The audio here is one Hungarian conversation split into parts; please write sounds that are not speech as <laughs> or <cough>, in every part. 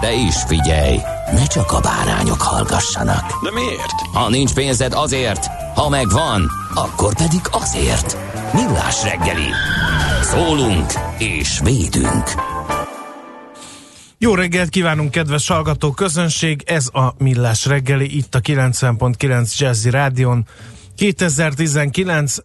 De is figyelj, ne csak a bárányok hallgassanak. De miért? Ha nincs pénzed azért, ha megvan, akkor pedig azért. Millás reggeli. Szólunk és védünk. Jó reggelt kívánunk, kedves hallgató közönség! Ez a Millás reggeli, itt a 90.9 Jazzy Rádion. 2019.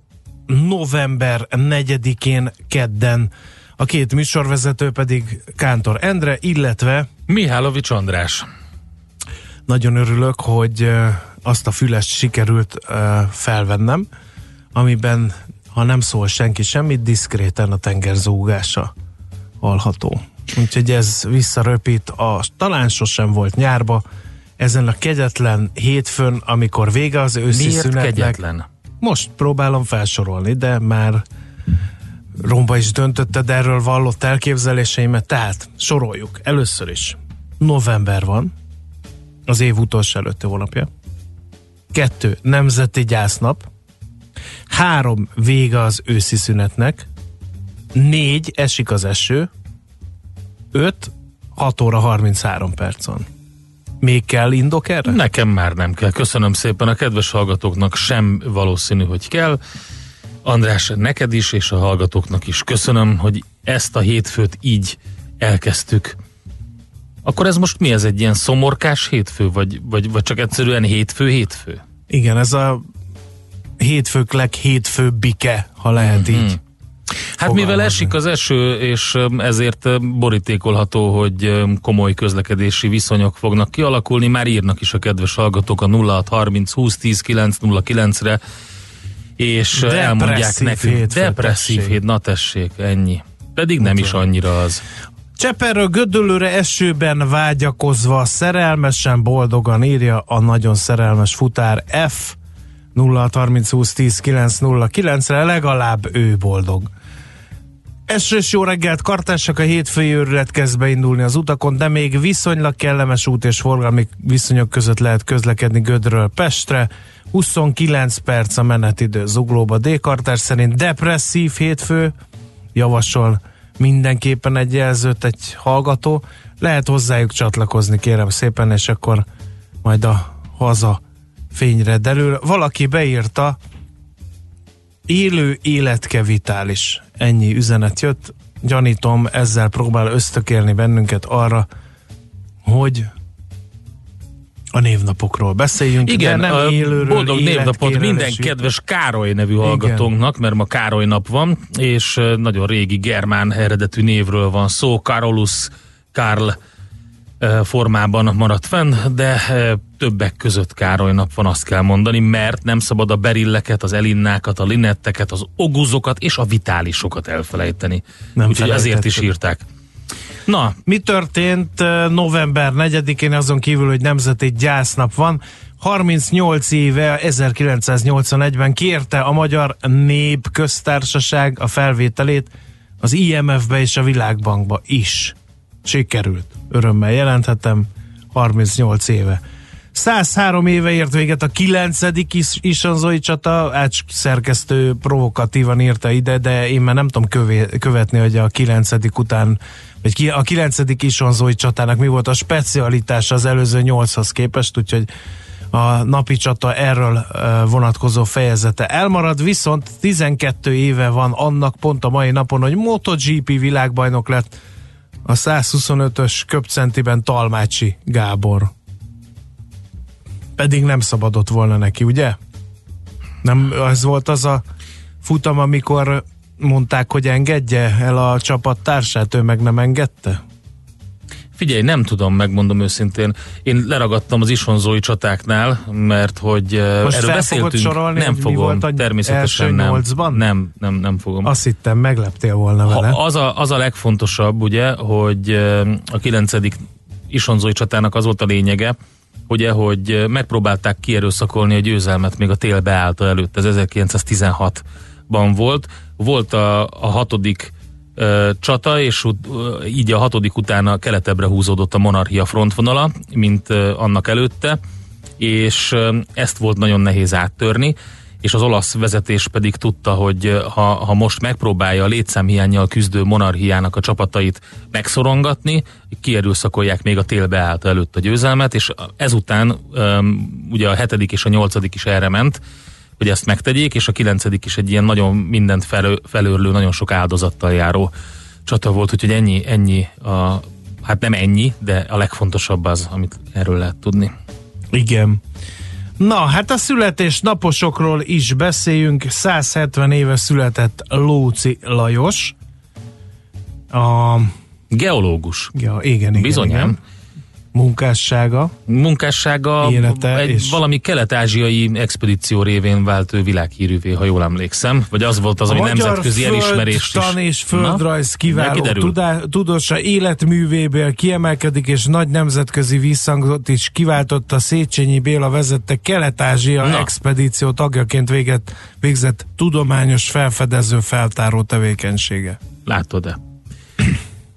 november 4-én kedden. A két műsorvezető pedig Kántor Endre, illetve Mihálovics András. nagyon örülök, hogy azt a fülest sikerült felvennem, amiben, ha nem szól senki semmit, diszkréten a tengerzúgása hallható. Úgyhogy ez visszaröpít a talán sosem volt nyárba, ezen a kegyetlen hétfőn, amikor vége az őszi Miért szünetnek. kegyetlen? Most próbálom felsorolni, de már Romba is döntötted erről vallott elképzeléseimet, tehát soroljuk. Először is november van, az év utolsó előtti hónapja. Kettő, nemzeti gyásznap. Három, vége az őszi szünetnek. Négy, esik az eső. Öt, 6 óra 33 percon. Még kell indok erre? Nekem már nem kell. Köszönöm szépen a kedves hallgatóknak, sem valószínű, hogy kell. András, neked is, és a hallgatóknak is köszönöm, hogy ezt a hétfőt így elkezdtük. Akkor ez most mi? Ez egy ilyen szomorkás hétfő, vagy, vagy, vagy csak egyszerűen hétfő-hétfő? Igen, ez a hétfők leghétfőbbike, ha lehet Mhm. így. Hát mivel esik az eső, és öm, ezért öm, borítékolható, hogy öm, komoly közlekedési viszonyok fognak kialakulni, már írnak is a kedves hallgatók a 0630 20 10 909 re és Depresszív elmondják nekünk. hétfő, Depresszív hét, na tessék, ennyi. Pedig nem is annyira az. Cseperről Gödöllőre esőben vágyakozva szerelmesen boldogan írja a nagyon szerelmes futár F 0630 20 10 909 re legalább ő boldog. Esős jó reggelt, kartársak a hétfői őrület kezd beindulni az utakon, de még viszonylag kellemes út és forgalmi viszonyok között lehet közlekedni Gödről Pestre. 29 perc a menetidő zuglóba D-kartás szerint depresszív hétfő, javasol mindenképpen egy jelzőt egy hallgató. Lehet hozzájuk csatlakozni, kérem szépen, és akkor majd a haza fényre derül. Valaki beírta, élő életke vitális. Ennyi üzenet jött. Gyanítom, ezzel próbál ösztökélni bennünket arra, hogy a névnapokról beszéljünk, Igen, de nem élőről, boldog névnapot minden kedves Károly nevű hallgatónknak, mert ma Károly nap van, és nagyon régi germán eredetű névről van szó, Carolus Karl formában maradt fenn, de többek között Károly nap van, azt kell mondani, mert nem szabad a berilleket, az elinnákat, a linetteket, az oguzokat és a vitálisokat elfelejteni. Nem Úgyhogy ezért is írták. Na, Mi történt eh, november 4-én azon kívül, hogy nemzeti gyásznap van? 38 éve, 1981-ben kérte a Magyar Népköztársaság a felvételét az IMF-be és a Világbankba is. Sikerült. Örömmel jelenthetem. 38 éve. 103 éve ért véget a 9. is, isonzói csata, Ács szerkesztő provokatívan írta ide, de én már nem tudom kövé, követni, hogy a 9. után, vagy ki, a 9. isonzói csatának mi volt a specialitása az előző 8-hoz képest, úgyhogy a napi csata erről vonatkozó fejezete elmarad, viszont 12 éve van annak pont a mai napon, hogy MotoGP világbajnok lett a 125-ös köpcentiben Talmácsi Gábor. Pedig nem szabadott volna neki, ugye? Nem, ez volt az a futam, amikor mondták, hogy engedje el a csapattársát, ő meg nem engedte? Figyelj, nem tudom, megmondom őszintén. Én leragadtam az isonzói csatáknál, mert hogy Most erről beszéltünk. sorolni, nem fogom, volt a természetesen első nem. Nem, nem, nem fogom. Azt hittem, megleptél volna vele. Ha, az, a, az a legfontosabb, ugye, hogy a kilencedik isonzói csatának az volt a lényege, ugye, hogy megpróbálták kierőszakolni a győzelmet még a tél beállta előtt, ez 1916-ban volt. Volt a, a hatodik ö, csata, és ö, így a hatodik utána keletebbre húzódott a monarchia frontvonala, mint ö, annak előtte, és ö, ezt volt nagyon nehéz áttörni, és az olasz vezetés pedig tudta, hogy ö, ha, ha most megpróbálja a létszámhiányjal küzdő monarchiának a csapatait megszorongatni, kierőszakolják még a tél beállta előtt a győzelmet, és ezután ugye a hetedik és a nyolcadik is erre ment, hogy ezt megtegyék, és a kilencedik is egy ilyen nagyon mindent felő, felőrlő, nagyon sok áldozattal járó csata volt, úgyhogy ennyi, ennyi a, hát nem ennyi, de a legfontosabb az, amit erről lehet tudni. Igen. Na, hát a születésnaposokról is beszéljünk. 170 éve született Lóci Lajos. A, Geológus. ja, igen, igen, Bizonyám. igen. Munkássága. Munkássága Élete egy és- valami kelet-ázsiai expedíció révén vált ő világhírűvé, ha jól emlékszem. Vagy az volt az, ami nemzetközi elismerést is. tan és földrajz Na, kiváló tudá, tudósa életművéből kiemelkedik, és nagy nemzetközi visszhangot is kiváltott a Széchenyi Béla vezette Kelet-Ázsia Na. expedíció tagjaként véget, végzett tudományos felfedező feltáró tevékenysége. Látod-e?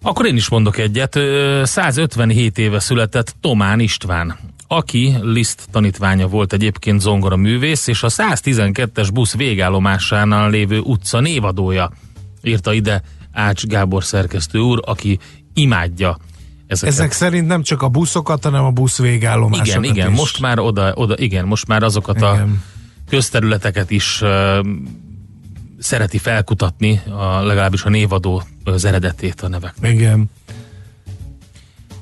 Akkor én is mondok egyet. Ö, 157 éve született Tomán István, aki Liszt tanítványa volt egyébként zongora művész, és a 112-es busz végállomásánál lévő utca névadója írta ide Ács Gábor szerkesztő úr, aki imádja ezeket. Ezek szerint nem csak a buszokat, hanem a busz végállomásokat igen, igen, is. most már oda, oda, igen, most már azokat a Igen. közterületeket is szereti felkutatni, a, legalábbis a névadó az eredetét a nevek. Igen.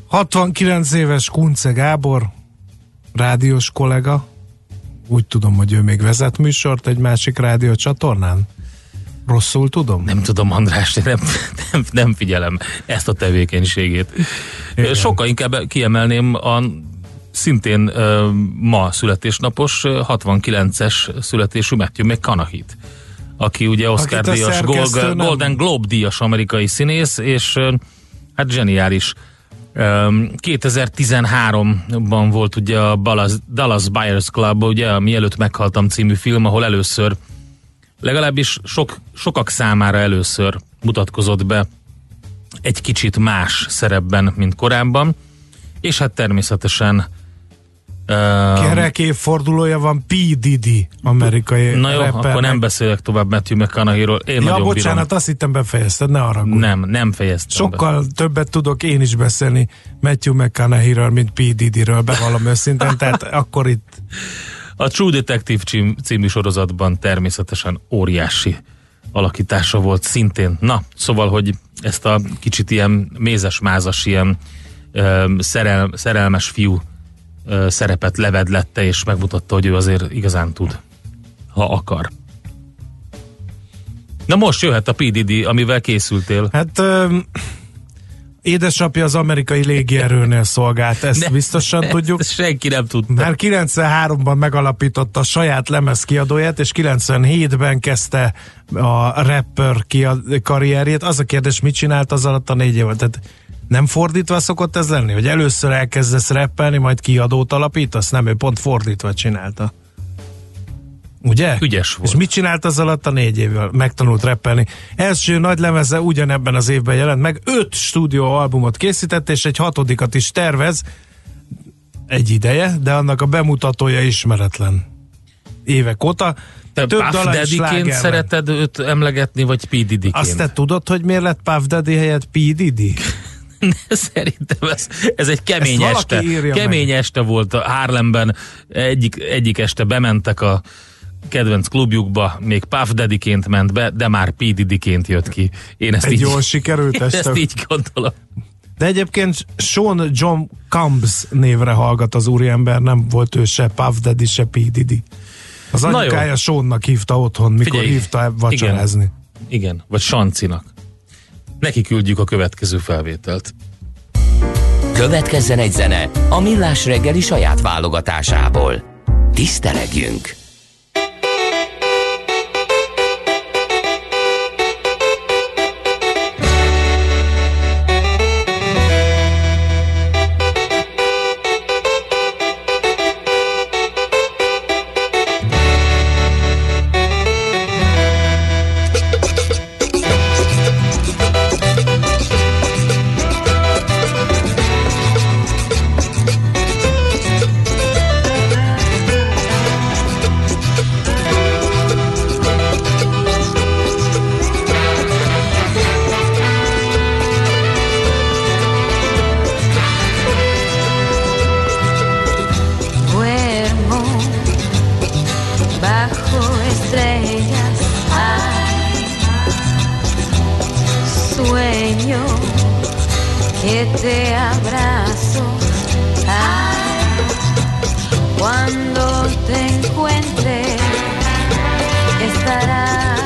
69 éves Kunce Gábor, rádiós kollega. Úgy tudom, hogy ő még vezet műsort egy másik rádió csatornán. Rosszul tudom? Nem tudom, András, nem, nem, nem figyelem ezt a tevékenységét. Igen. Sokkal inkább kiemelném a szintén ma születésnapos, ö, 69-es születésű Matthew McConaughey-t, aki ugye Oscar Akit díjas, Gold, Golden Globe díjas amerikai színész, és hát zseniális. Öm, 2013-ban volt ugye a Dallas, Dallas Buyers Club, ugye a Mielőtt meghaltam című film, ahol először legalábbis sok, sokak számára először mutatkozott be egy kicsit más szerepben, mint korábban, és hát természetesen uh, Kerek évfordulója van P. Diddy, amerikai Na jó, rappernek. akkor nem beszélek tovább Matthew McConaughey-ról. Én Ja, bocsánat, bírom. azt hittem befejezted, ne arra Nem, nem fejeztem be. Sokkal többet tudok én is beszélni Matthew McConaughey-ről, mint P. Diddy-ről, bevallom őszintén, tehát <laughs> akkor itt A True Detective cím, című sorozatban természetesen óriási alakítása volt szintén. Na, szóval, hogy ezt a kicsit ilyen mézes-mázas, ilyen ö, szerel, szerelmes fiú szerepet levedlette, és megmutatta, hogy ő azért igazán tud, ha akar. Na most jöhet a PDD, amivel készültél. Hát ö, édesapja az amerikai légierőnél szolgált, ezt Ne- biztosan tudjuk. Ezt senki nem tudta. Már 93-ban megalapította a saját lemezkiadóját, és 97-ben kezdte a rapper kiad- karrierjét. Az a kérdés, mit csinált az alatt a négy év? Tehát nem fordítva szokott ez lenni, hogy először elkezdesz rappelni, majd kiadót alapítasz? Nem, ő pont fordítva csinálta. Ugye? Ügyes volt. És mit csinált az alatt a négy évvel? Megtanult rappelni. Első nagy lemeze ugyanebben az évben jelent meg, öt stúdióalbumot készített, és egy hatodikat is tervez, egy ideje, de annak a bemutatója ismeretlen. Évek óta. Te Több Puff Daddy-ként szereted őt emlegetni, vagy P. Diddy-ként? Azt te tudod, hogy miért lett Puff Daddy helyett P. Diddy? <laughs> <laughs> Szerintem ez, ez egy kemény Ezt este. Kemény meg. este volt a Harlemben. Egyik, egyik este bementek a kedvenc klubjukba, még Puff Daddy-ként ment be, de már P. Diddy-ként jött ki. Én ezt Egy így, jól sikerült <laughs> este. ezt így gondolom. De egyébként Sean John Combs névre hallgat az úriember, nem volt ő se Puff Daddy, se P. Diddy. Az anyukája Seannak hívta otthon, mikor Figyelj, hívta vacsorázni. Igen, igen, vagy Sancinak. Neki küldjük a következő felvételt. Következzen egy zene a Millás reggeli saját válogatásából. Tisztelegjünk! Estrellas. Ay, sueño que te abrazo. Cuando te encuentre estarás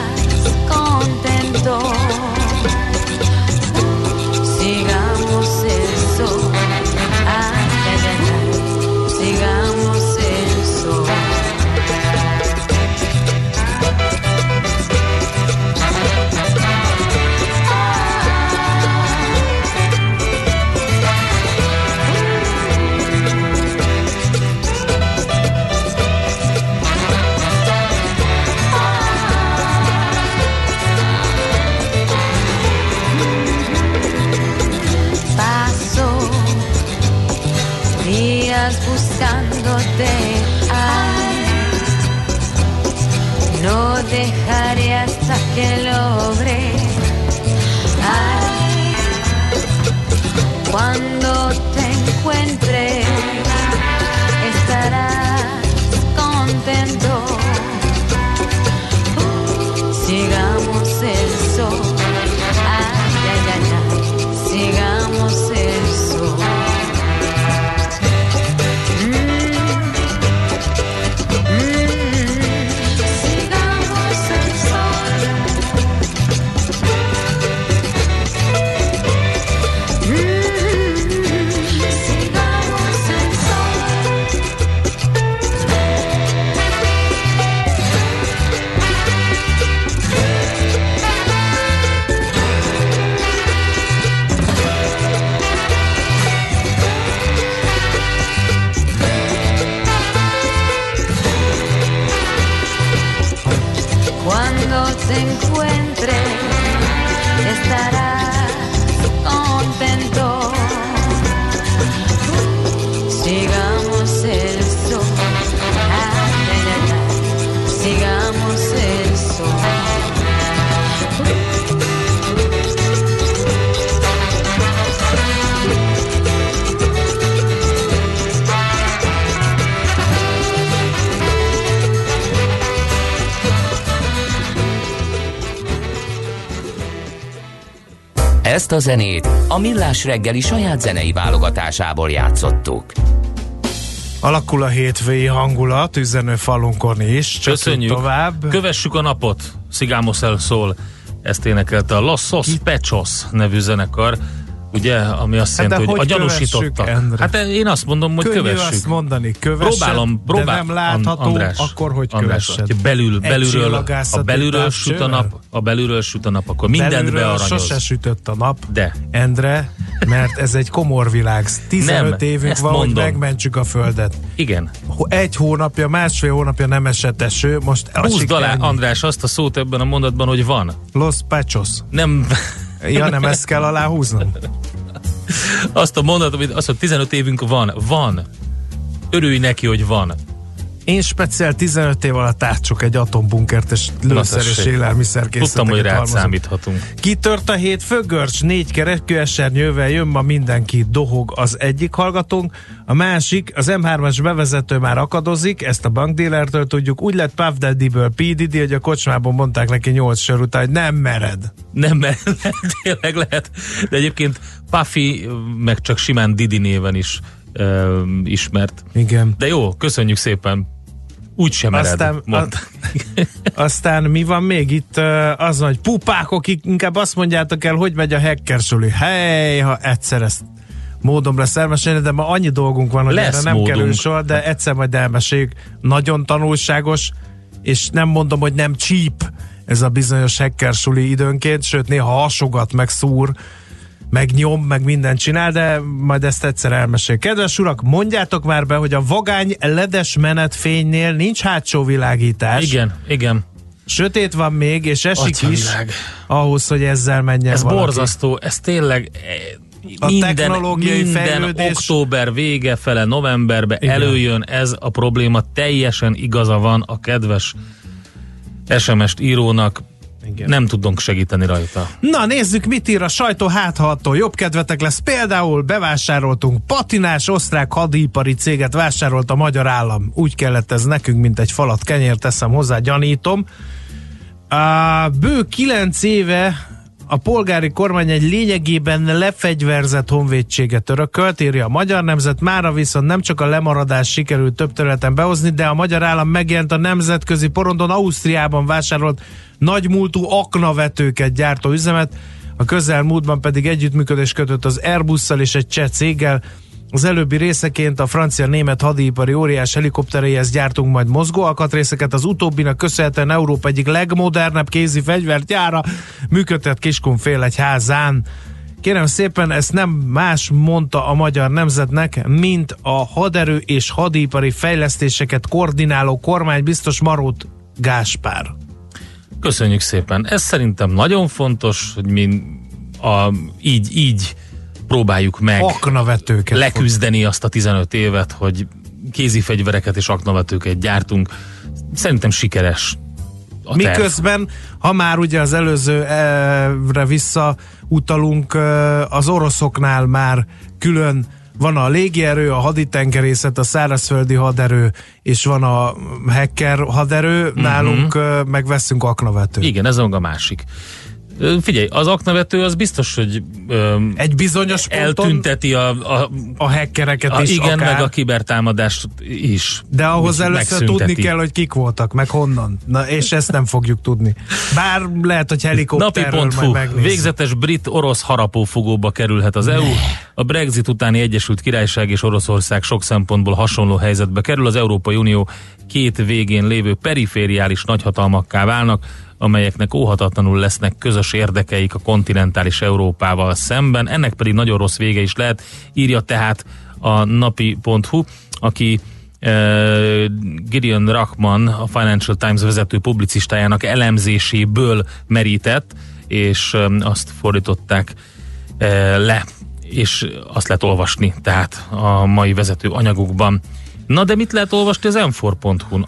contento. Dejaré hasta que logre. Ay, cuando te Ezt a zenét a Millás reggeli saját zenei válogatásából játszottuk. Alakul a hétvégi hangulat, üzenő falunkon is. Csak Köszönjük. tovább. Kövessük a napot. Sigamos el szól. Ezt énekelte a Los Sos Pechos nevű zenekar. Ugye, ami azt Hát jelenti, hogy, hogy a gyanúsítottak. Endre? Hát én azt mondom, hogy Könnyű kövessük. azt mondani, kövessed, Próbálom, próbál, de nem látható, András, akkor hogy András, kövessed? belül, belülről, csillagászati belülről süt a nap, a belülről süt a nap, akkor mindent Belülről bearanyoz. sose sütött a nap, De. Endre, mert ez egy komor világ. 15 Nem, évünk van, hogy megmentsük a földet. Igen. Egy hónapja, másfél hónapja nem esett eső, most Húzd alá. András, azt a szót ebben a mondatban, hogy van. Los Pechos. Nem, Ja, nem ezt kell aláhúznom? azt a mondatot, azt, hogy 15 évünk van. Van. Örülj neki, hogy van. Én speciál 15 év alatt átcsok egy atombunket és lőszer és tessék. élelmiszer Tudtam, hogy rád számíthatunk. Kitört a hét fögörcs, négy kerekű esernyővel jön ma mindenki, dohog az egyik hallgatónk, a másik, az M3-as bevezető már akadozik, ezt a bankdílertől tudjuk, úgy lett Puff Daddy-ből P. Diddy, hogy a kocsmában mondták neki 8 sör után, hogy nem mered. Nem, mert <laughs> tényleg lehet. De egyébként Puffy, meg csak simán Didi néven is ö, ismert. Igen. De jó, köszönjük szépen. Úgy sem Aztán- mondta. Aztán mi van még itt? Az hogy pupákok, inkább azt mondjátok el, hogy megy a hacker suli. Hely, ha egyszer ezt lesz elmesélni, de ma annyi dolgunk van, hogy Lesz erre nem módunk. kerül sor, de egyszer majd elmeséljük. Nagyon tanulságos, és nem mondom, hogy nem cheap ez a bizonyos hacker suli időnként, sőt néha hasogat, meg szúr, meg nyom, meg mindent csinál, de majd ezt egyszer elmesél. Kedves urak, mondjátok már be, hogy a vagány ledes menetfénynél nincs hátsó világítás. Igen, igen. Sötét van még, és esik is Atyavilág. ahhoz, hogy ezzel menjen Ez valaki. borzasztó, ez tényleg eh, A minden, technológiai minden fejlődés- október vége fele, novemberbe Igen. előjön ez a probléma, teljesen igaza van a kedves SMS-t írónak, Igen. nem tudunk segíteni rajta. Na nézzük, mit ír a sajtó, hát ha attól jobb kedvetek lesz. Például bevásároltunk patinás osztrák hadipari céget vásárolt a magyar állam. Úgy kellett ez nekünk, mint egy falat kenyér, teszem hozzá, gyanítom. A bő kilenc éve a polgári kormány egy lényegében lefegyverzett honvédséget örökölt, írja a Magyar Nemzet, mára viszont nem csak a lemaradás sikerült több területen behozni, de a magyar állam megjelent a nemzetközi porondon Ausztriában vásárolt nagymúltú aknavetőket gyártó üzemet, a közelmúltban pedig együttműködés kötött az Airbusszal és egy cseh céggel, az előbbi részeként a francia-német hadipari óriás helikoptereihez gyártunk majd mozgó alkatrészeket, az utóbbinak köszönhetően Európa egyik legmodernebb kézi fegyvergyára működtet Kiskunfél egy házán. Kérem szépen, ezt nem más mondta a magyar nemzetnek, mint a haderő és hadipari fejlesztéseket koordináló kormány biztos Marót Gáspár. Köszönjük szépen. Ez szerintem nagyon fontos, hogy mi a, így, így próbáljuk meg Aknavetőket. leküzdeni azt a 15 évet, hogy kézi fegyvereket és aknavetőket gyártunk. Szerintem sikeres. A terv. Miközben, ha már ugye az előzőre visszautalunk, eh, az oroszoknál már külön van a légierő, a haditengerészet, a szárazföldi haderő, és van a hacker haderő, uh-huh. nálunk eh, meg veszünk aknavetőt. Igen, ez a másik. Figyelj, az aknavető az biztos, hogy öm, Egy bizonyos eltünteti a, a, a hackereket a is igen, akár, meg a kibertámadást is. de ahhoz először tudni kell, hogy kik voltak, meg honnan. Na, és ezt nem fogjuk tudni. Bár lehet, hogy helikopterről majd Napi.hu. megnézzük. Végzetes brit-orosz harapófogóba kerülhet az EU. A Brexit utáni Egyesült Királyság és Oroszország sok szempontból hasonló helyzetbe kerül. Az Európai Unió két végén lévő perifériális nagyhatalmakká válnak, amelyeknek óhatatlanul lesznek közös érdekeik a kontinentális Európával szemben. Ennek pedig nagyon rossz vége is lehet, írja tehát a napi.hu, aki Uh, Gideon Rachman, a Financial Times vezető publicistájának elemzéséből merített, és um, azt fordították uh, le, és azt lehet olvasni, tehát a mai vezető anyagukban. Na de mit lehet olvasni az m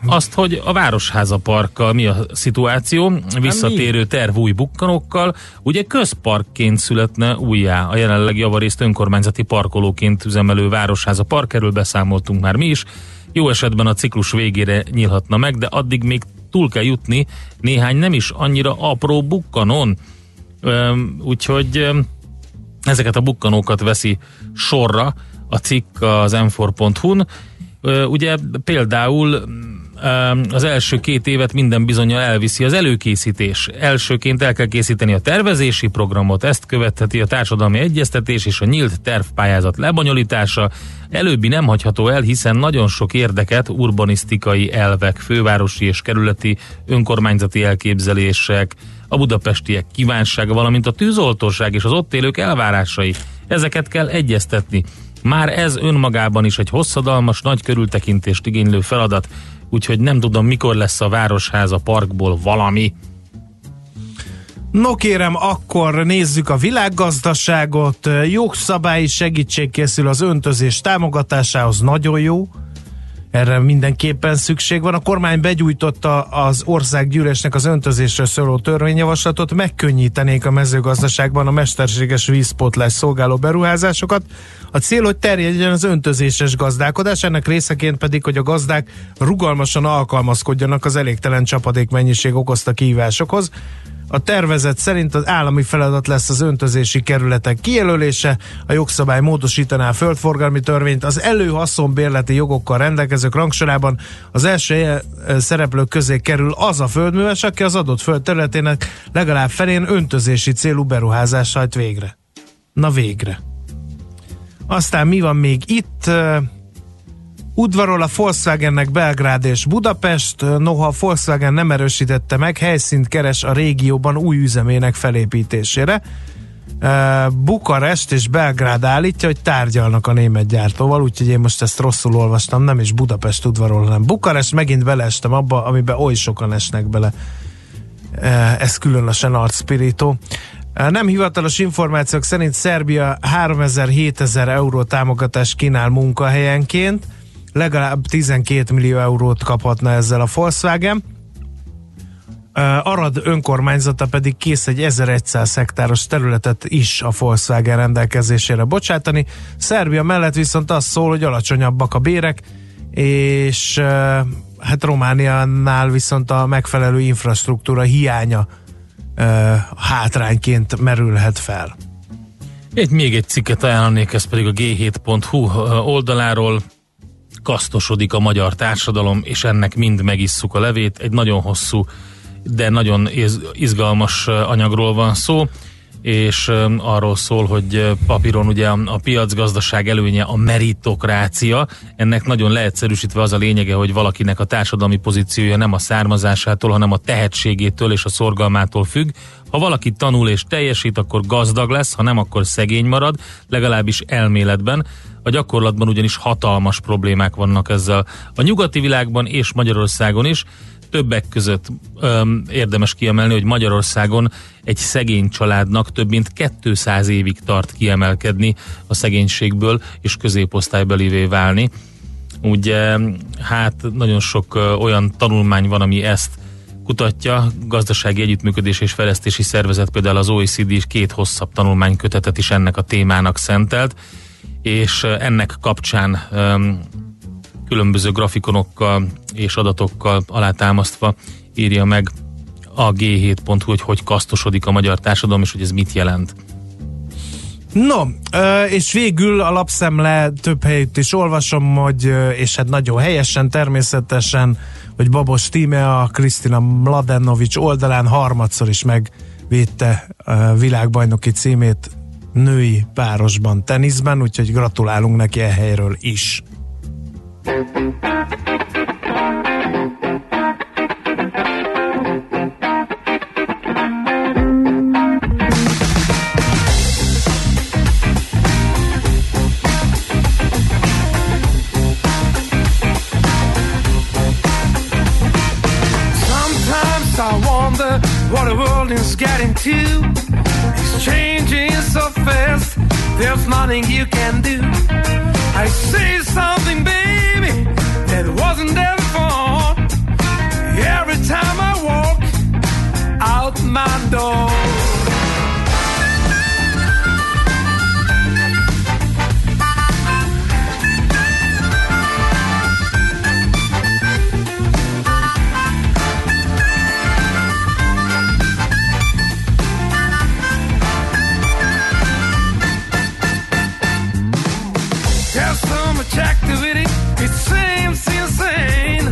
Azt, hogy a Városháza parkkal mi a szituáció, visszatérő terv új bukkanókkal, ugye közparkként születne újjá a jelenleg javarészt önkormányzati parkolóként üzemelő Városháza park, erről beszámoltunk már mi is. Jó esetben a ciklus végére nyílhatna meg, de addig még túl kell jutni néhány nem is annyira apró bukkanon. Öm, úgyhogy öm, ezeket a bukkanókat veszi sorra a cikk az m4.hu-n. Ö, Ugye például az első két évet minden bizonyal elviszi az előkészítés. Elsőként el kell készíteni a tervezési programot, ezt követheti a társadalmi egyeztetés és a nyílt tervpályázat lebonyolítása. Előbbi nem hagyható el, hiszen nagyon sok érdeket, urbanisztikai elvek, fővárosi és kerületi önkormányzati elképzelések, a budapestiek kívánsága, valamint a tűzoltóság és az ott élők elvárásai. Ezeket kell egyeztetni. Már ez önmagában is egy hosszadalmas, nagy körültekintést igénylő feladat, úgyhogy nem tudom, mikor lesz a Városháza parkból valami. No kérem, akkor nézzük a világgazdaságot. Jogszabályi segítség készül az öntözés támogatásához, nagyon jó. Erre mindenképpen szükség van. A kormány begyújtotta az országgyűlésnek az öntözésről szóló törvényjavaslatot, megkönnyítenék a mezőgazdaságban a mesterséges vízpótlás szolgáló beruházásokat. A cél, hogy terjedjen az öntözéses gazdálkodás, ennek részeként pedig, hogy a gazdák rugalmasan alkalmazkodjanak az elégtelen csapadék mennyiség okozta kihívásokhoz. A tervezet szerint az állami feladat lesz az öntözési kerületek kijelölése, a jogszabály módosítaná a földforgalmi törvényt, az előhaszonbérleti jogokkal rendelkezők rangsorában az első szereplők közé kerül az a földműves, aki az adott föld területének legalább felén öntözési célú beruházás hajt végre. Na végre. Aztán mi van még itt? Udvarol a Volkswagennek Belgrád és Budapest, noha a Volkswagen nem erősítette meg, helyszínt keres a régióban új üzemének felépítésére. Bukarest és Belgrád állítja, hogy tárgyalnak a német gyártóval, úgyhogy én most ezt rosszul olvastam, nem is Budapest udvarol, hanem Bukarest, megint beleestem abba, amiben oly sokan esnek bele. Ez különösen arcspirító. Nem hivatalos információk szerint Szerbia 3000-7000 euró támogatást kínál munkahelyenként, legalább 12 millió eurót kaphatna ezzel a Volkswagen. Arad önkormányzata pedig kész egy 1100 hektáros területet is a Volkswagen rendelkezésére bocsátani. Szerbia mellett viszont az szól, hogy alacsonyabbak a bérek, és hát Romániánál viszont a megfelelő infrastruktúra hiánya hátrányként merülhet fel. Egy még egy cikket ajánlanék, ez pedig a g7.hu oldaláról kasztosodik a magyar társadalom, és ennek mind megisszuk a levét. Egy nagyon hosszú, de nagyon izgalmas anyagról van szó és arról szól, hogy papíron ugye a piacgazdaság előnye a meritokrácia. Ennek nagyon leegyszerűsítve az a lényege, hogy valakinek a társadalmi pozíciója nem a származásától, hanem a tehetségétől és a szorgalmától függ. Ha valaki tanul és teljesít, akkor gazdag lesz, ha nem, akkor szegény marad, legalábbis elméletben. A gyakorlatban ugyanis hatalmas problémák vannak ezzel. A nyugati világban és Magyarországon is többek között öm, érdemes kiemelni, hogy Magyarországon egy szegény családnak több mint 200 évig tart kiemelkedni a szegénységből és középosztálybelivé válni. Ugye hát nagyon sok ö, olyan tanulmány van, ami ezt kutatja, gazdasági együttműködés és fejlesztési szervezet, például az OECD is két hosszabb tanulmánykötetet is ennek a témának szentelt, és ennek kapcsán um, különböző grafikonokkal és adatokkal alátámasztva írja meg a G7.hu, hogy hogy kasztosodik a magyar társadalom, és hogy ez mit jelent. No, és végül a lapszemle több helyütt is olvasom, hogy, és hát nagyon helyesen természetesen, hogy Babos Tíme a Krisztina Mladenovics oldalán harmadszor is megvédte a világbajnoki címét női párosban teniszben, úgyhogy gratulálunk neki e helyről is. What the world is getting to. It's changing so fast, there's nothing you can do. I say something, baby, that wasn't there before. Every time I walk out my door. Activity, it seems insane.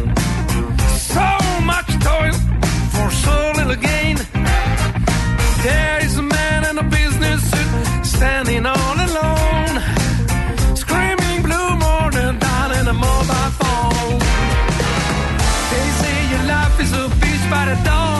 So much toil for so little gain. There is a man in a business suit standing all alone, screaming blue morning down in a mobile phone. They say your life is a beast, but it don't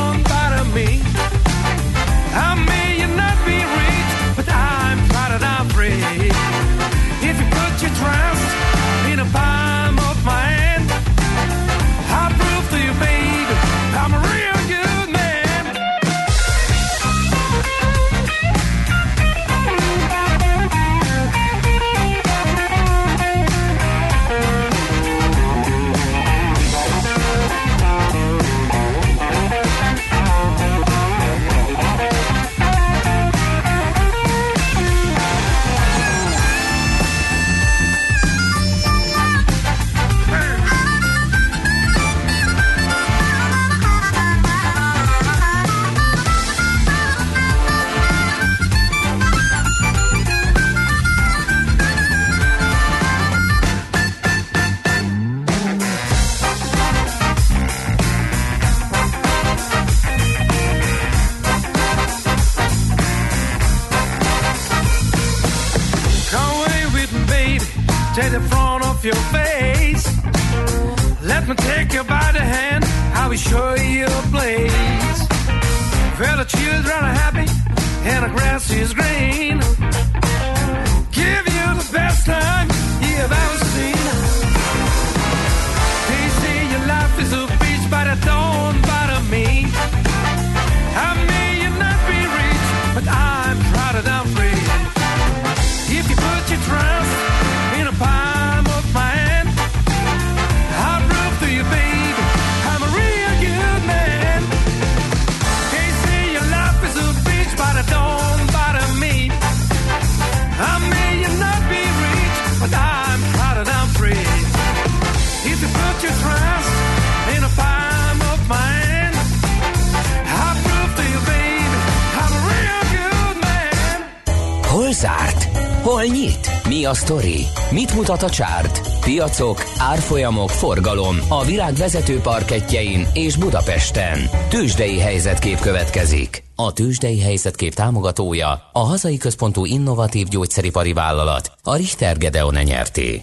mutat a csárt? Piacok, árfolyamok, forgalom a világ vezető parketjein és Budapesten. Tősdei helyzetkép következik. A Tősdei helyzetkép támogatója a hazai központú innovatív gyógyszeripari vállalat, a Richter Gedeon nyerté.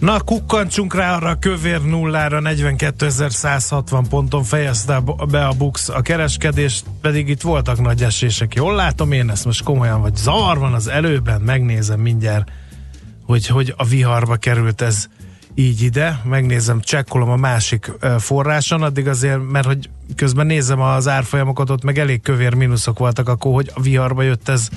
Na, kukkantsunk rá arra a kövér nullára, 42.160 ponton fejezte be a Bux a kereskedést, pedig itt voltak nagy esések. Jól látom én ezt most komolyan, vagy zavar van az előben, megnézem mindjárt, hogy, hogy a viharba került ez így ide, megnézem, csekkolom a másik forráson, addig azért, mert hogy közben nézem az árfolyamokat, ott meg elég kövér mínuszok voltak, akkor hogy a viharba jött ez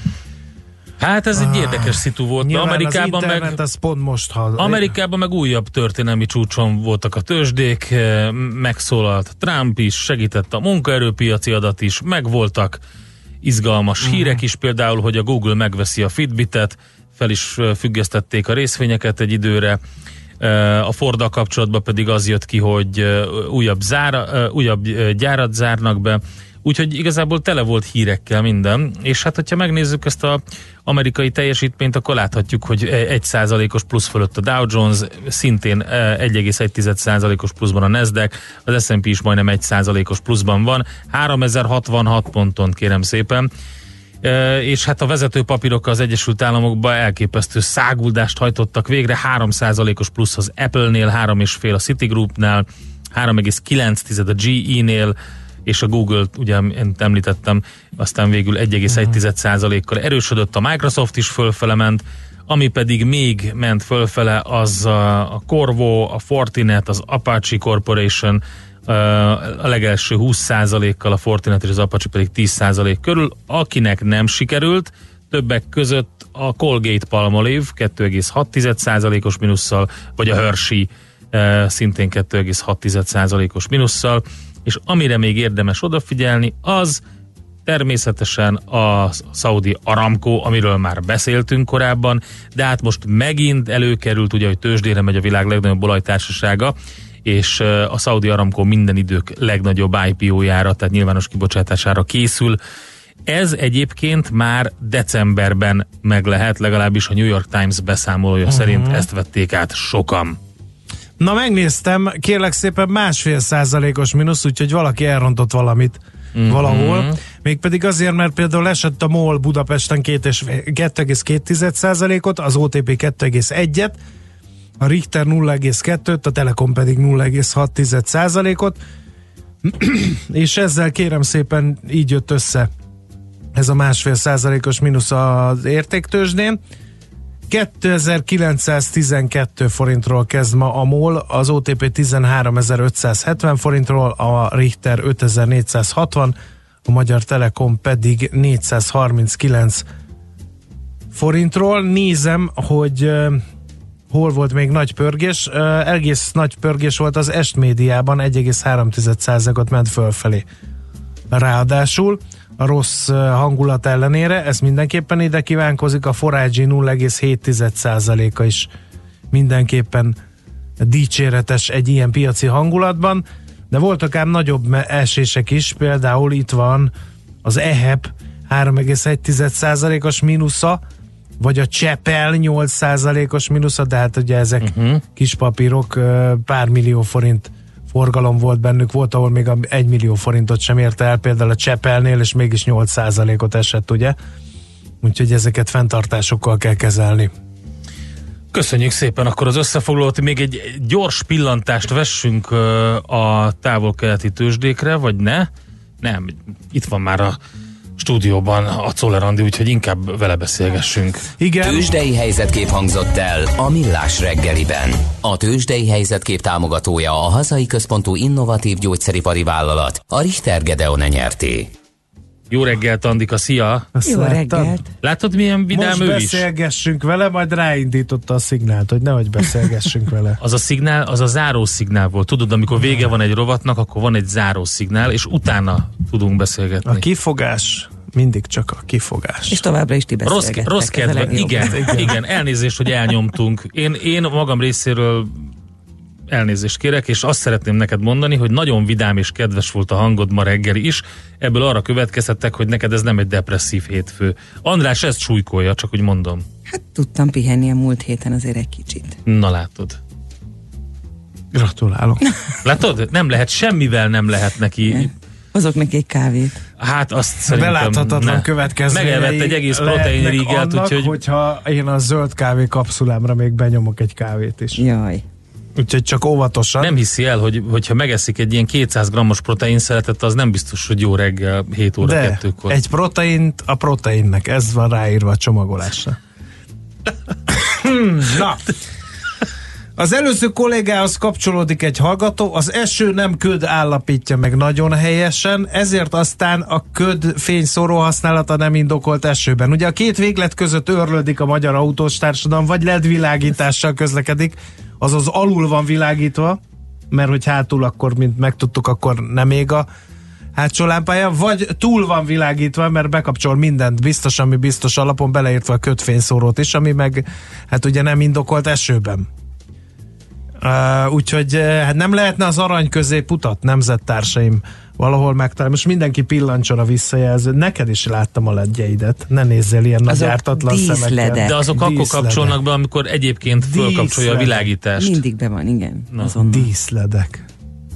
Hát ez egy érdekes szitu volt. Nyilván Amerikában az meg, az pont most ha... Amerikában meg újabb történelmi csúcson voltak a tőzsdék, eh, megszólalt Trump is, segített a munkaerőpiaci adat is, megvoltak izgalmas Mhm. hírek is, például, hogy a Google megveszi a Fitbitet, fel is függesztették a részvényeket egy időre, a Forddal kapcsolatban pedig az jött ki, hogy újabb, zára, újabb gyárat zárnak be, úgyhogy igazából tele volt hírekkel minden, és hát hogyha megnézzük ezt a amerikai teljesítményt, akkor láthatjuk, hogy 1%-os plusz fölött a Dow Jones, szintén eh, 1,1%-os pluszban a Nasdaq, az S&P is majdnem 1%-os pluszban van, 3066 ponton kérem szépen, E, és hát a vezető papírok az Egyesült Államokban elképesztő száguldást hajtottak végre, 3%-os plusz az Apple-nél, 3,5 a Citigroupnál, 3,9 a GE-nél, és a Google, ugye én említettem, aztán végül 1,1%-kal erősödött, a Microsoft is fölfele ment, ami pedig még ment fölfele, az a Corvo, a Fortinet, az Apache Corporation, a legelső 20%-kal, a Fortinet és az Apache pedig 10% körül. Akinek nem sikerült, többek között a Colgate Palmolive 2,6%-os minusszal, vagy a Hershey szintén 2,6%-os minusszal, és amire még érdemes odafigyelni, az természetesen a Saudi Aramco, amiről már beszéltünk korábban, de hát most megint előkerült, ugye, hogy tőzsdére megy a világ legnagyobb olajtársasága, és a Saudi Aramco minden idők legnagyobb IPO-jára, tehát nyilvános kibocsátására készül. Ez egyébként már decemberben meg lehet, legalábbis a New York Times beszámolója uh-huh. szerint ezt vették át sokan. Na megnéztem, kérlek szépen másfél százalékos mínusz, úgyhogy valaki elrontott valamit mm-hmm. valahol. Mégpedig azért, mert például esett a MOL Budapesten 2,2 százalékot, az OTP 2,1-et, a Richter 0,2-t, a Telekom pedig 0,6 százalékot, <clears throat> és ezzel kérem szépen így jött össze ez a másfél százalékos mínusz az értéktősdén. 2912 forintról kezd ma a MOL, az OTP 13570 forintról, a Richter 5460, a Magyar Telekom pedig 439 forintról. Nézem, hogy hol volt még nagy pörgés. Uh, egész nagy pörgés volt az Est médiában, 1,3%-ot ment fölfelé. Ráadásul a rossz hangulat ellenére, ez mindenképpen ide kívánkozik, a Forágyi 0,7%-a is mindenképpen dicséretes egy ilyen piaci hangulatban, de voltak ám nagyobb esések is, például itt van az EHEP 3,1%-os mínusza, vagy a Csepel 8%-os mínusza, de hát ugye ezek uh-huh. kis papírok, pár millió forint forgalom volt bennük, volt, ahol még 1 millió forintot sem érte el, például a Csepelnél, és mégis 8%-ot esett, ugye? Úgyhogy ezeket fenntartásokkal kell kezelni. Köszönjük szépen akkor az összefoglalót. Még egy gyors pillantást vessünk a távol-keleti tőzsdékre, vagy ne? Nem, itt van már a stúdióban a Czoller úgyhogy inkább vele beszélgessünk. Igen, Tőzsdei helyzetkép hangzott el a Millás reggeliben. A tőzsdei helyzetkép támogatója a hazai központú innovatív gyógyszeripari vállalat, a Richter Gedeon nyerté. Jó reggelt, Andika, szia! azt Jó láttad? reggelt. Látod, milyen vidám Most ő is? beszélgessünk vele, majd ráindította a szignált, hogy nehogy beszélgessünk vele. <laughs> Az a szignál, az a záró szignál volt. Tudod, amikor vége van egy rovatnak, akkor van egy záró szignál, és utána tudunk beszélgetni. A kifogás mindig csak a kifogás. És továbbra is ti Rossz, rossz kedve, legjobb. <laughs> igen, igen, elnézést, hogy elnyomtunk. Én, én magam részéről elnézést kérek, és azt szeretném neked mondani, hogy nagyon vidám és kedves volt a hangod ma reggeli is. Ebből arra következtettek, hogy neked ez nem egy depresszív hétfő. András ezt súlykolja, csak úgy mondom. Hát tudtam pihenni a múlt héten azért egy kicsit. Na látod. Gratulálok. <laughs> Látod? Nem lehet, semmivel nem lehet neki. Hozok neki egy kávét. Hát azt szerintem... Beláthatatlan ne. következményei Megelvett egy egész annak, úgyhogy... hogyha én a zöld kávé kapszulámra még benyomok egy kávét is. Jaj. Úgyhogy csak óvatosan. Nem hiszi el, hogy hogyha megeszik egy ilyen 200 grammos protein szeletet, az nem biztos, hogy jó reggel 7 óra De 2-kor. egy proteint a proteinnek, ez van ráírva a csomagolásra. Na, <clears throat> az előző kollégához kapcsolódik egy hallgató, az eső nem köd állapítja meg nagyon helyesen, ezért aztán a köd fényszóró használata nem indokolt esőben. Ugye a két véglet között örlődik a magyar autós társadalom, vagy LED világítással közlekedik, azaz alul van világítva, mert hogy hátul akkor, mint megtudtuk, akkor nem ég a hátsó lámpája, vagy túl van világítva, mert bekapcsol mindent biztos, ami biztos alapon, beleértve a kötfényszórót is, ami meg hát ugye nem indokolt esőben. Uh, úgyhogy hát nem lehetne az arany közé putat, nemzettársaim valahol megtalálni. Most mindenki pillancson a visszajelző. Neked is láttam a ledjeidet. Ne nézzél ilyen nagy Azok ártatlan szemekkel. díszledek. De azok akkor Díszledek. kapcsolnak be, amikor egyébként fölkapcsolja a világítást. Mindig be van, igen. Na. Azonnal. Díszledek.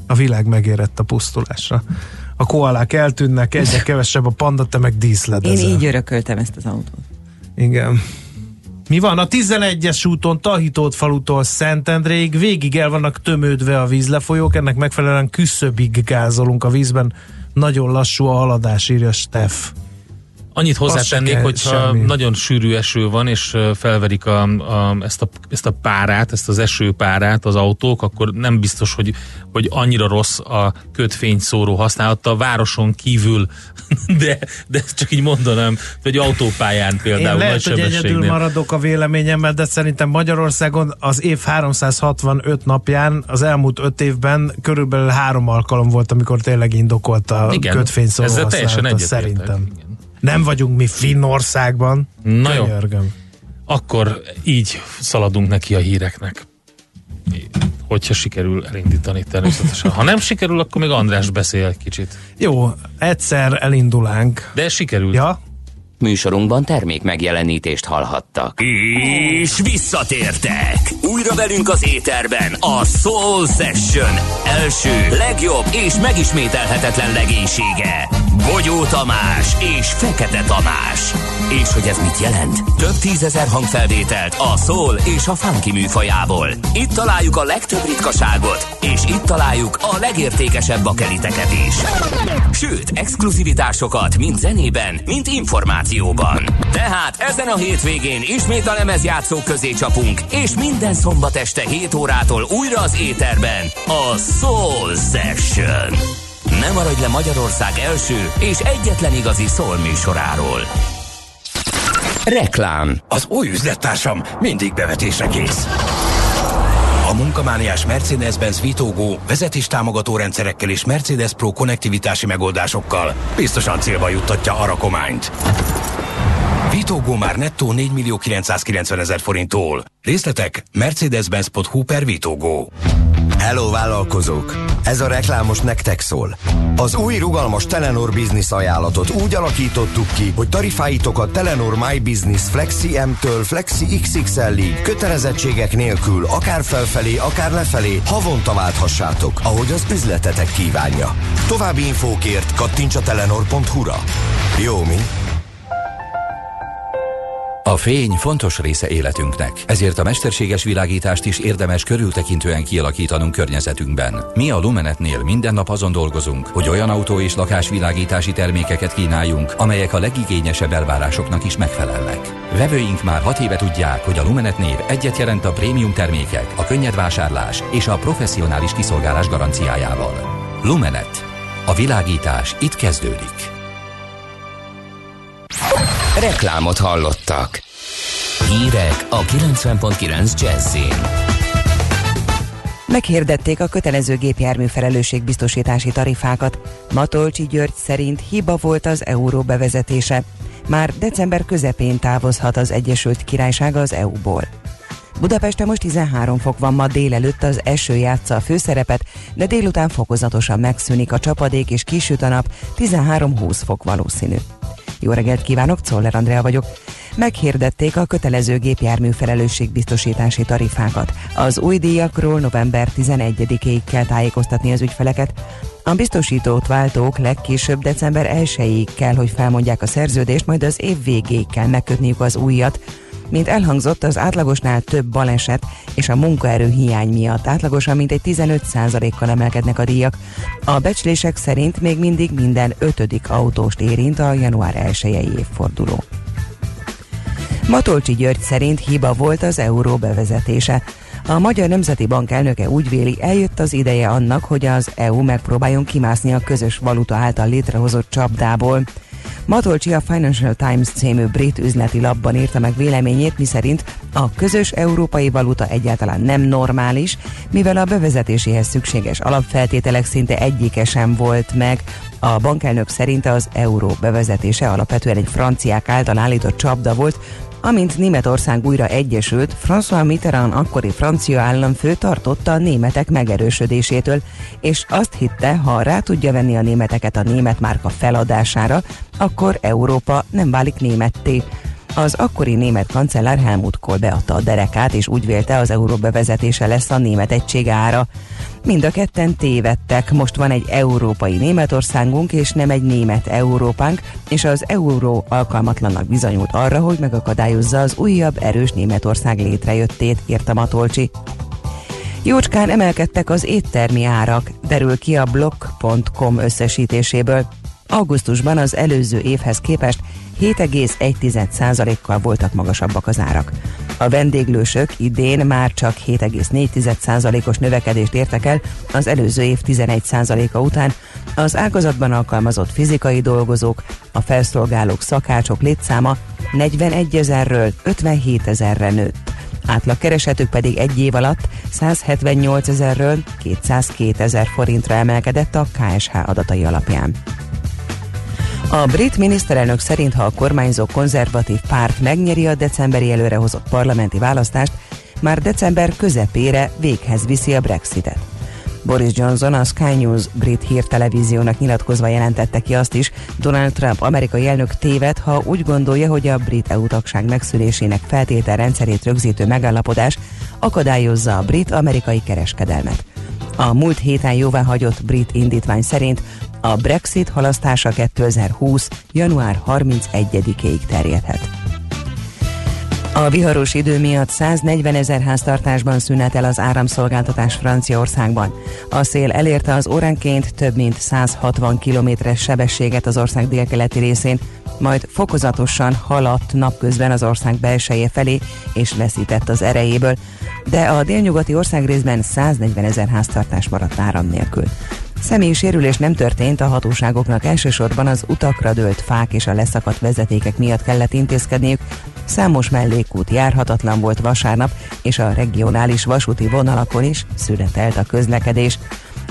A világ megérett a pusztulásra. A koalák eltűnnek, egyre kevesebb a panda, te meg Én díszledezel. így örököltem ezt az autót. Igen. Mi van? A 11-es úton Tahitót falutól Szentendréig végig el vannak tömődve a vízlefolyók, ennek megfelelően küszöbig gázolunk a vízben. Nagyon lassú a haladás, írja Steff. Annyit hozzátennék, hogyha semmi. nagyon sűrű eső van, és felverik a, a, ezt, a, ezt a párát, ezt az esőpárát az autók, akkor nem biztos, hogy, hogy annyira rossz a kötfényszóró használata a városon kívül, <laughs> de, de csak így mondanám, hogy autópályán például Én nagy lehet, hogy egyedül maradok a véleményemmel, de szerintem Magyarországon az év 365 napján az elmúlt 5 évben körülbelül három alkalom volt, amikor tényleg indokolt a Igen, kötfényszóró ezzel teljesen használata, egyetértek. szerintem. Igen. Nem vagyunk mi Finnországban. Na jó. Könyörgöm. Akkor így szaladunk neki a híreknek. Hogyha sikerül elindítani természetesen. Ha nem sikerül, akkor még András beszél egy kicsit. Jó, egyszer elindulánk. De sikerült. Ja, Műsorunkban termék megjelenítést hallhattak. És visszatértek! Újra velünk az éterben a Soul Session első, legjobb és megismételhetetlen legénysége. Bogyó Tamás és Fekete Tamás. És hogy ez mit jelent? Több tízezer hangfelvételt a soul és a funky műfajából. Itt találjuk a legtöbb ritkaságot, és itt találjuk a legértékesebb bakeliteket is. Sőt, exkluzivitásokat mind zenében, mind információban. Tehát ezen a hétvégén ismét a lemezjátszó közé csapunk, és minden szombat este 7 órától újra az éterben a Soul Session. Ne maradj le Magyarország első és egyetlen igazi soul műsoráról. Reklám Az új üzlettársam mindig bevetésre kész. A munkamániás Mercedes-Benz Vitogó vezetéstámogató rendszerekkel és Mercedes Pro konnektivitási megoldásokkal biztosan célba juttatja a rakományt. Vitogó már nettó 4 millió 990 ezer forinttól. Részletek mercedes-benz.hu per Vitogó. Hello vállalkozók! Ez a reklám most nektek szól. Az új rugalmas Telenor Business ajánlatot úgy alakítottuk ki, hogy tarifáitokat Telenor My Business Flexi M-től Flexi XXL-ig kötelezettségek nélkül akár felfelé, akár lefelé havonta válthassátok, ahogy az üzletetek kívánja. További infókért kattints a telenor.hu-ra. Jó, mi? A fény fontos része életünknek, ezért a mesterséges világítást is érdemes körültekintően kialakítanunk környezetünkben. Mi a Lumenetnél minden nap azon dolgozunk, hogy olyan autó és lakásvilágítási termékeket kínáljunk, amelyek a legigényesebb elvárásoknak is megfelelnek. Vevőink már hat éve tudják, hogy a Lumenet név egyet jelent a prémium termékek, a könnyed vásárlás és a professzionális kiszolgálás garanciájával. Lumenet. A világítás itt kezdődik. Reklámot hallottak. Hírek a 90.9 Jazzin. Meghirdették a kötelező gépjármű felelősségbiztosítási tarifákat. Matolcsi György szerint hiba volt az euró bevezetése. Már december közepén távozhat az Egyesült Királyság az EU-ból. Budapesten most 13 fok van, ma délelőtt az eső játsza a főszerepet, de délután fokozatosan megszűnik a csapadék és kisüt a nap, 13-20 fok valószínű. Jó reggelt kívánok, Czoller Andrea vagyok. Meghirdették a kötelező gépjármű felelősségbiztosítási tarifákat. Az új díjakról november 11-ig kell tájékoztatni az ügyfeleket. A biztosítót váltók legkésőbb december 1-ig kell, hogy felmondják a szerződést, majd az év végéig kell megkötniük az újat, mint elhangzott, az átlagosnál több baleset és a munkaerő hiány miatt átlagosan mintegy 15%-kal emelkednek a díjak. A becslések szerint még mindig minden ötödik autóst érint a január 1 évforduló. Matolcsi György szerint hiba volt az euró bevezetése. A Magyar Nemzeti Bank elnöke úgy véli, eljött az ideje annak, hogy az EU megpróbáljon kimászni a közös valuta által létrehozott csapdából. Matolcsi a Financial Times című brit üzleti labban írta meg véleményét, miszerint a közös európai valuta egyáltalán nem normális, mivel a bevezetéséhez szükséges alapfeltételek szinte egyike sem volt meg. A bankelnök szerint az euró bevezetése alapvetően egy franciák által állított csapda volt, Amint Németország újra egyesült, François Mitterrand akkori francia államfő tartotta a németek megerősödésétől, és azt hitte, ha rá tudja venni a németeket a német márka feladására, akkor Európa nem válik németté. Az akkori német kancellár Helmut Kohl beadta a derekát, és úgy vélte az euró bevezetése lesz a német egység ára. Mind a ketten tévedtek, most van egy európai Németországunk, és nem egy német Európánk, és az euró alkalmatlannak bizonyult arra, hogy megakadályozza az újabb erős Németország létrejöttét, írta Matolcsi. Jócskán emelkedtek az éttermi árak, derül ki a blog.com összesítéséből. Augusztusban az előző évhez képest 7,1%-kal voltak magasabbak az árak. A vendéglősök idén már csak 7,4%-os növekedést értek el az előző év 11%-a után, az ágazatban alkalmazott fizikai dolgozók, a felszolgálók, szakácsok létszáma 41 ezerről 57 ezerre nőtt. Átlagkeresetük pedig egy év alatt 178 ezerről 202 ezer forintra emelkedett a KSH adatai alapján. A brit miniszterelnök szerint, ha a kormányzó konzervatív párt megnyeri a decemberi előrehozott parlamenti választást, már december közepére véghez viszi a Brexitet. Boris Johnson a Sky News brit hírtelevíziónak nyilatkozva jelentette ki azt is, Donald Trump amerikai elnök téved, ha úgy gondolja, hogy a brit EU tagság megszülésének feltételrendszerét rögzítő megállapodás akadályozza a brit-amerikai kereskedelmet. A múlt héten jóváhagyott brit indítvány szerint a Brexit halasztása 2020. január 31-ig terjedhet. A viharos idő miatt 140 ezer háztartásban szünetel az áramszolgáltatás Franciaországban. A szél elérte az óránként több mint 160 kilométeres sebességet az ország délkeleti részén, majd fokozatosan haladt napközben az ország belseje felé, és veszített az erejéből, de a délnyugati ország részben 140 ezer háztartás maradt áram nélkül. Személyi sérülés nem történt, a hatóságoknak elsősorban az utakra dőlt fák és a leszakadt vezetékek miatt kellett intézkedniük. Számos mellékút járhatatlan volt vasárnap, és a regionális vasúti vonalakon is születelt a közlekedés.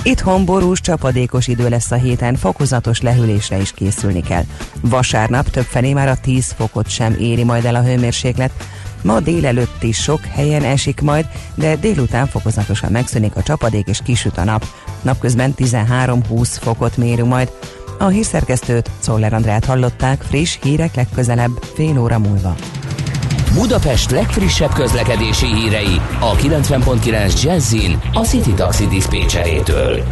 Itthon borús, csapadékos idő lesz a héten, fokozatos lehűlésre is készülni kell. Vasárnap többfelé már a 10 fokot sem éri majd el a hőmérséklet, Ma délelőtt is sok helyen esik majd, de délután fokozatosan megszűnik a csapadék és kisüt a nap. Napközben 13-20 fokot mérünk majd. A hírszerkesztőt, Czoller Andrát hallották, friss hírek legközelebb, fél óra múlva. Budapest legfrissebb közlekedési hírei a 90.9 Jazzin a City Taxi Dispécsejétől.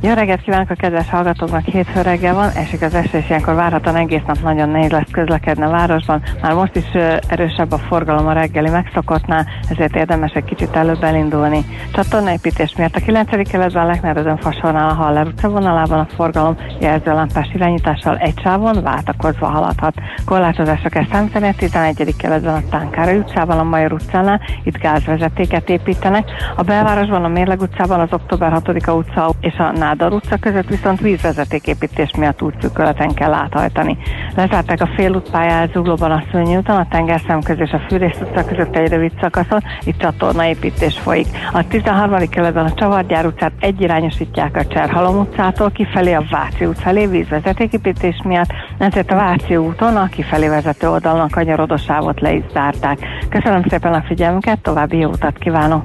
Jó reggelt kívánok a kedves hallgatóknak, hétfő reggel van, esik az eső, és ilyenkor várhatóan egész nap nagyon nehéz lesz közlekedni a városban. Már most is erősebb a forgalom a reggeli megszokottnál, ezért érdemes egy kicsit előbb elindulni. Csatornaépítés miatt a 9. keletben a Leknerözön fasornál a Haller utca vonalában a forgalom jelzőlámpás irányítással egy sávon váltakozva haladhat. Korlátozások számítani a 11. keletben a Tánkára utcában, a Major utcánál, itt gázvezetéket építenek. A belvárosban a Mérleg utcában az október 6-a utca és a Nádor utca között viszont vízvezetéképítés miatt útszűköleten kell áthajtani. Lezárták a félútpályát Zuglóban a Szőnyi úton, a tengerszem közé és a Fűrész utca között egy rövid szakaszon, itt csatornaépítés folyik. A 13. keletben a Csavargyár utcát egyirányosítják a Cserhalom utcától kifelé a Váci út felé vízvezetéképítés miatt, ezért a Váci úton a kifelé vezető oldalon a kanyarodosávot le is zárták. Köszönöm szépen a figyelmüket, további jó utat kívánok!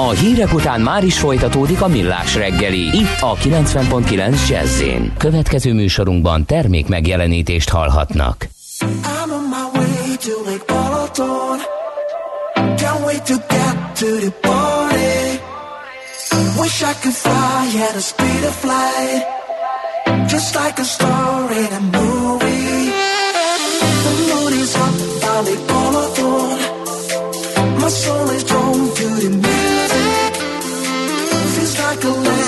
A hírek után már is folytatódik a millás reggeli. Itt a 90.9 jazz Következő műsorunkban termék megjelenítést hallhatnak. I'm on my way to Lake Balaton. Can't wait to get to the party. Wish I could fly at the speed of light. Just like a star in a movie. The moon is up Lake Balaton. My soul is drawn to the like a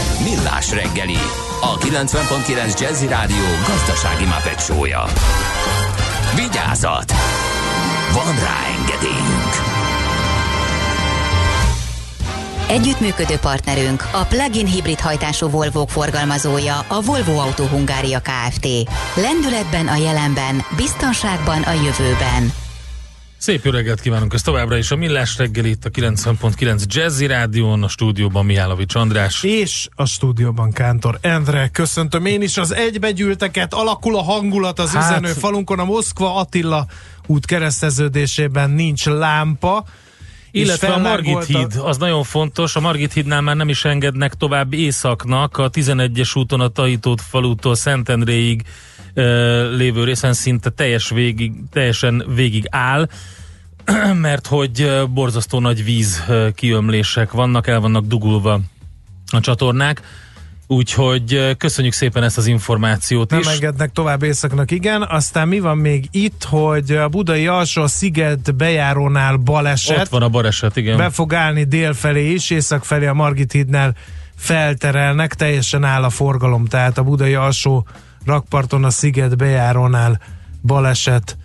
Millás reggeli, a 90.9 Jazzy Rádió gazdasági mapetsója. Vigyázat! Van rá engedélyünk! Együttműködő partnerünk a plug-in hibrid hajtású volvo forgalmazója a Volvo Auto Hungária Kft. Lendületben a jelenben, biztonságban a jövőben. Szép jó reggelt kívánunk, ez továbbra is a Millás reggel itt a 90.9 Jazzy Rádión, a stúdióban Mihálovics András. És a stúdióban Kántor Endre. Köszöntöm én is az egybegyűlteket, alakul a hangulat az hát... üzenő falunkon, a Moszkva Attila út kereszteződésében nincs lámpa. Illetve a Margit híd, az nagyon fontos, a Margit hídnál már nem is engednek tovább északnak, a 11-es úton a Tahitót falútól Szentendréig lévő részen szinte teljes végig, teljesen végig áll, <clears throat> mert hogy borzasztó nagy víz kiömlések vannak, el vannak dugulva a csatornák. Úgyhogy köszönjük szépen ezt az információt Nem is. engednek tovább északnak, igen. Aztán mi van még itt, hogy a budai alsó sziget bejárónál baleset. Ott van a baleset, igen. Be fog állni délfelé is, észak felé a Margit hídnál felterelnek, teljesen áll a forgalom, tehát a budai alsó rakparton a sziget bejárónál baleset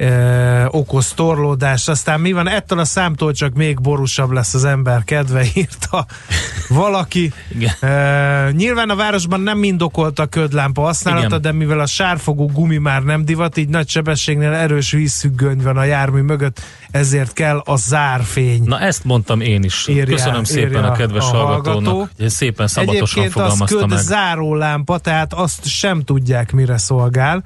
e, okoz torlódást. Aztán mi van? Ettől a számtól csak még borúsabb lesz az ember kedve, <laughs> írta valaki. E, nyilván a városban nem indokolt a ködlámpa használata, Igen. de mivel a sárfogó gumi már nem divat, így nagy sebességnél erős vízfüggöny van a jármű mögött, ezért kell a zárfény. Na ezt mondtam én is. Írja- Köszönöm szépen írja a kedves a hallgatónak, hallgató. szépen szabatosan Egyébként az fogalmazta köd meg. zárólámpa, tehát azt sem tudják, mire szolgál,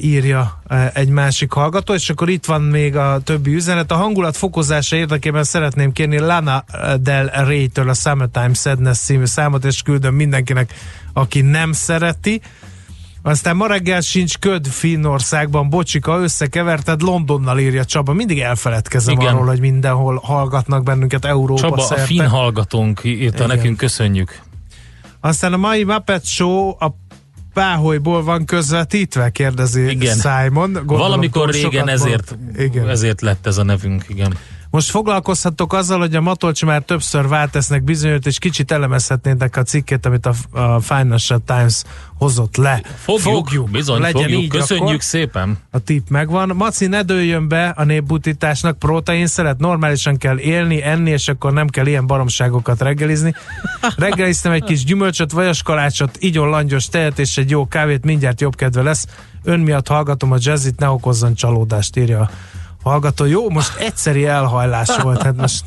írja egy másik hallgató, és akkor itt van még a többi üzenet. A hangulat fokozása érdekében szeretném kérni Lana Del Rey-től a Summertime Sadness című számot, és küldöm mindenkinek, aki nem szereti. Aztán ma reggel sincs köd Finnországban, bocsika, összekeverted Londonnal írja Csaba. Mindig elfeledkezem Igen. arról, hogy mindenhol hallgatnak bennünket Európa Csaba, szerte. a finn hallgatónk írta Igen. nekünk, köszönjük. Aztán a mai Muppet Show a Páholyból van közvetítve, kérdezi Igen. Simon. Gondolom, Valamikor régen ezért, Igen. ezért lett ez a nevünk, igen. Most foglalkozhatok azzal, hogy a Matolcsi már többször váltesznek bizonyot, és kicsit elemezhetnének a cikket, amit a, a Financial Times hozott le. Fogjuk, bizony, Legyen fogjuk. így Köszönjük akkor. szépen. A tip megvan. Maci, ne dőljön be a népbutításnak, protein szeret, normálisan kell élni, enni, és akkor nem kell ilyen baromságokat reggelizni. <laughs> Reggeliztem egy kis gyümölcsöt, vajaskalácsot, igyon langyos tejet és egy jó kávét, mindjárt jobb kedve lesz. Ön miatt hallgatom a jazzit, ne okozzon csalódást, írja hallgató. Jó, most egyszeri elhajlás volt, hát most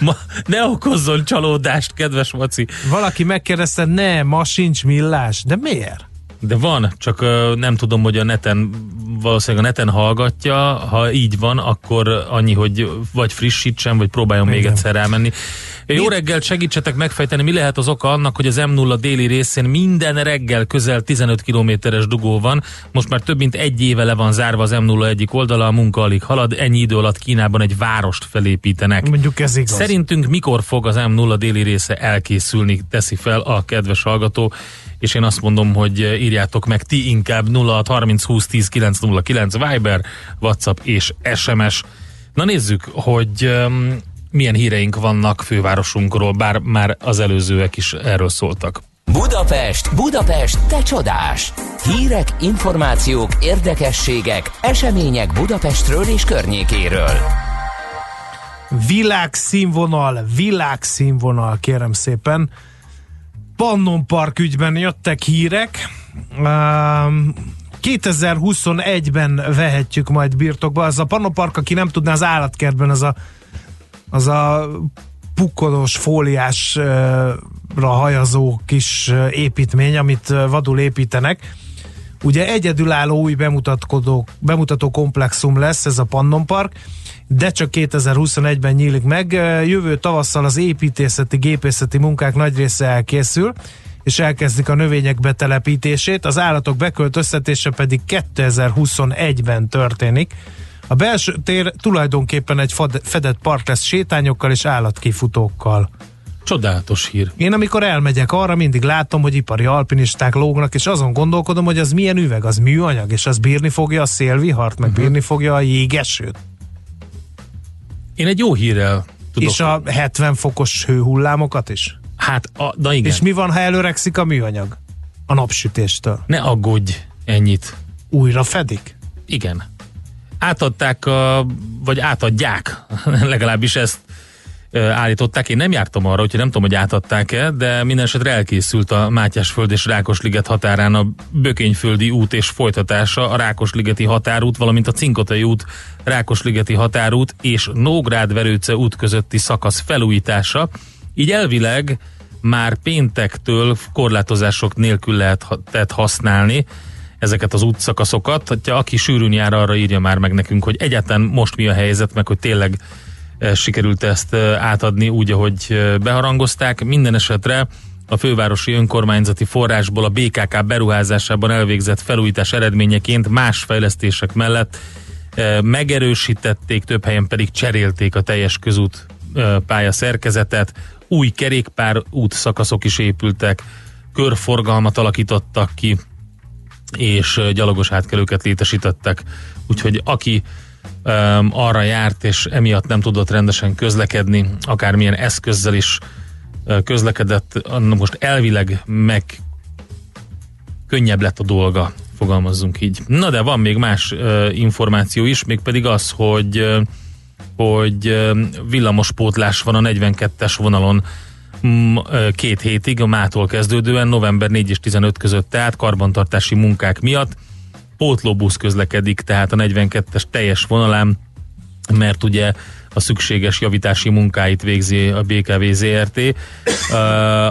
Ma, ne okozzon csalódást, kedves Maci. valaki megkérdezte, ne, ma sincs millás, de miért? De van, csak nem tudom, hogy a neten, valószínűleg a neten hallgatja, ha így van, akkor annyi, hogy vagy frissítsen, vagy próbáljon még Igen. egyszer rámenni. Jó reggelt, segítsetek megfejteni, mi lehet az oka annak, hogy az M0 déli részén minden reggel közel 15 kilométeres dugó van. Most már több mint egy éve le van zárva az M0 egyik oldala, a munka alig halad, ennyi idő alatt Kínában egy várost felépítenek. Mondjuk ez igaz. Szerintünk mikor fog az M0 déli része elkészülni, teszi fel a kedves hallgató, és én azt mondom, hogy írjátok meg ti inkább 0 30 20 10 909 Viber, WhatsApp és SMS. Na nézzük, hogy um, milyen híreink vannak fővárosunkról, bár már az előzőek is erről szóltak. Budapest, Budapest, te csodás! Hírek, információk, érdekességek, események Budapestről és környékéről. Világszínvonal, világszínvonal, kérem szépen. Pannon Park ügyben jöttek hírek. Um, 2021-ben vehetjük majd birtokba. Az a Pannon Park, aki nem tudná, az állatkertben az a, az a pukkodos, fóliásra hajazó kis építmény, amit vadul építenek. Ugye egyedülálló új bemutatkozó, bemutató komplexum lesz ez a Pannon Park, de csak 2021-ben nyílik meg. Jövő tavasszal az építészeti, gépészeti munkák nagy része elkészül, és elkezdik a növények betelepítését, az állatok beköltöztetése pedig 2021-ben történik. A belső tér tulajdonképpen egy fedett park lesz sétányokkal és állatkifutókkal. Csodálatos hír. Én amikor elmegyek arra, mindig látom, hogy ipari alpinisták lógnak, és azon gondolkodom, hogy az milyen üveg, az műanyag, és az bírni fogja a szélvihart, meg bírni fogja a jégesőt. Én egy jó hírrel tudok. És a 70 fokos hőhullámokat is? Hát, a, na igen. És mi van, ha előrekszik a műanyag? A napsütéstől. Ne aggódj ennyit. Újra fedik? Igen. Átadták, a, vagy átadják, <laughs> legalábbis ezt állították. Én nem jártam arra, úgyhogy nem tudom, hogy átadták-e, de minden esetre elkészült a Mátyásföld és Rákosliget határán a Bökényföldi út és folytatása, a Rákosligeti határút, valamint a Cinkotai út, Rákosligeti határút és Nógrád-Verőce út közötti szakasz felújítása. Így elvileg már péntektől korlátozások nélkül lehet használni ezeket az útszakaszokat. Ha aki sűrűn jár, arra írja már meg nekünk, hogy egyáltalán most mi a helyzet, meg hogy tényleg sikerült ezt eh, átadni úgy, ahogy eh, beharangozták. Minden esetre a fővárosi önkormányzati forrásból a BKK beruházásában elvégzett felújítás eredményeként más fejlesztések mellett megerősítették, több helyen pedig cserélték a teljes közút pálya szerkezetet, új kerékpár útszakaszok is épültek, körforgalmat alakítottak ki, és gyalogos átkelőket létesítettek. Úgyhogy aki um, arra járt, és emiatt nem tudott rendesen közlekedni, akármilyen eszközzel is uh, közlekedett, most elvileg meg könnyebb lett a dolga, fogalmazzunk így. Na de van még más uh, információ is, mégpedig az, hogy uh, hogy villamospótlás van a 42-es vonalon két hétig, a mától kezdődően, november 4 és 15 között, tehát karbantartási munkák miatt. Pótlóbusz közlekedik, tehát a 42-es teljes vonalán, mert ugye a szükséges javítási munkáit végzi a BKV ZRT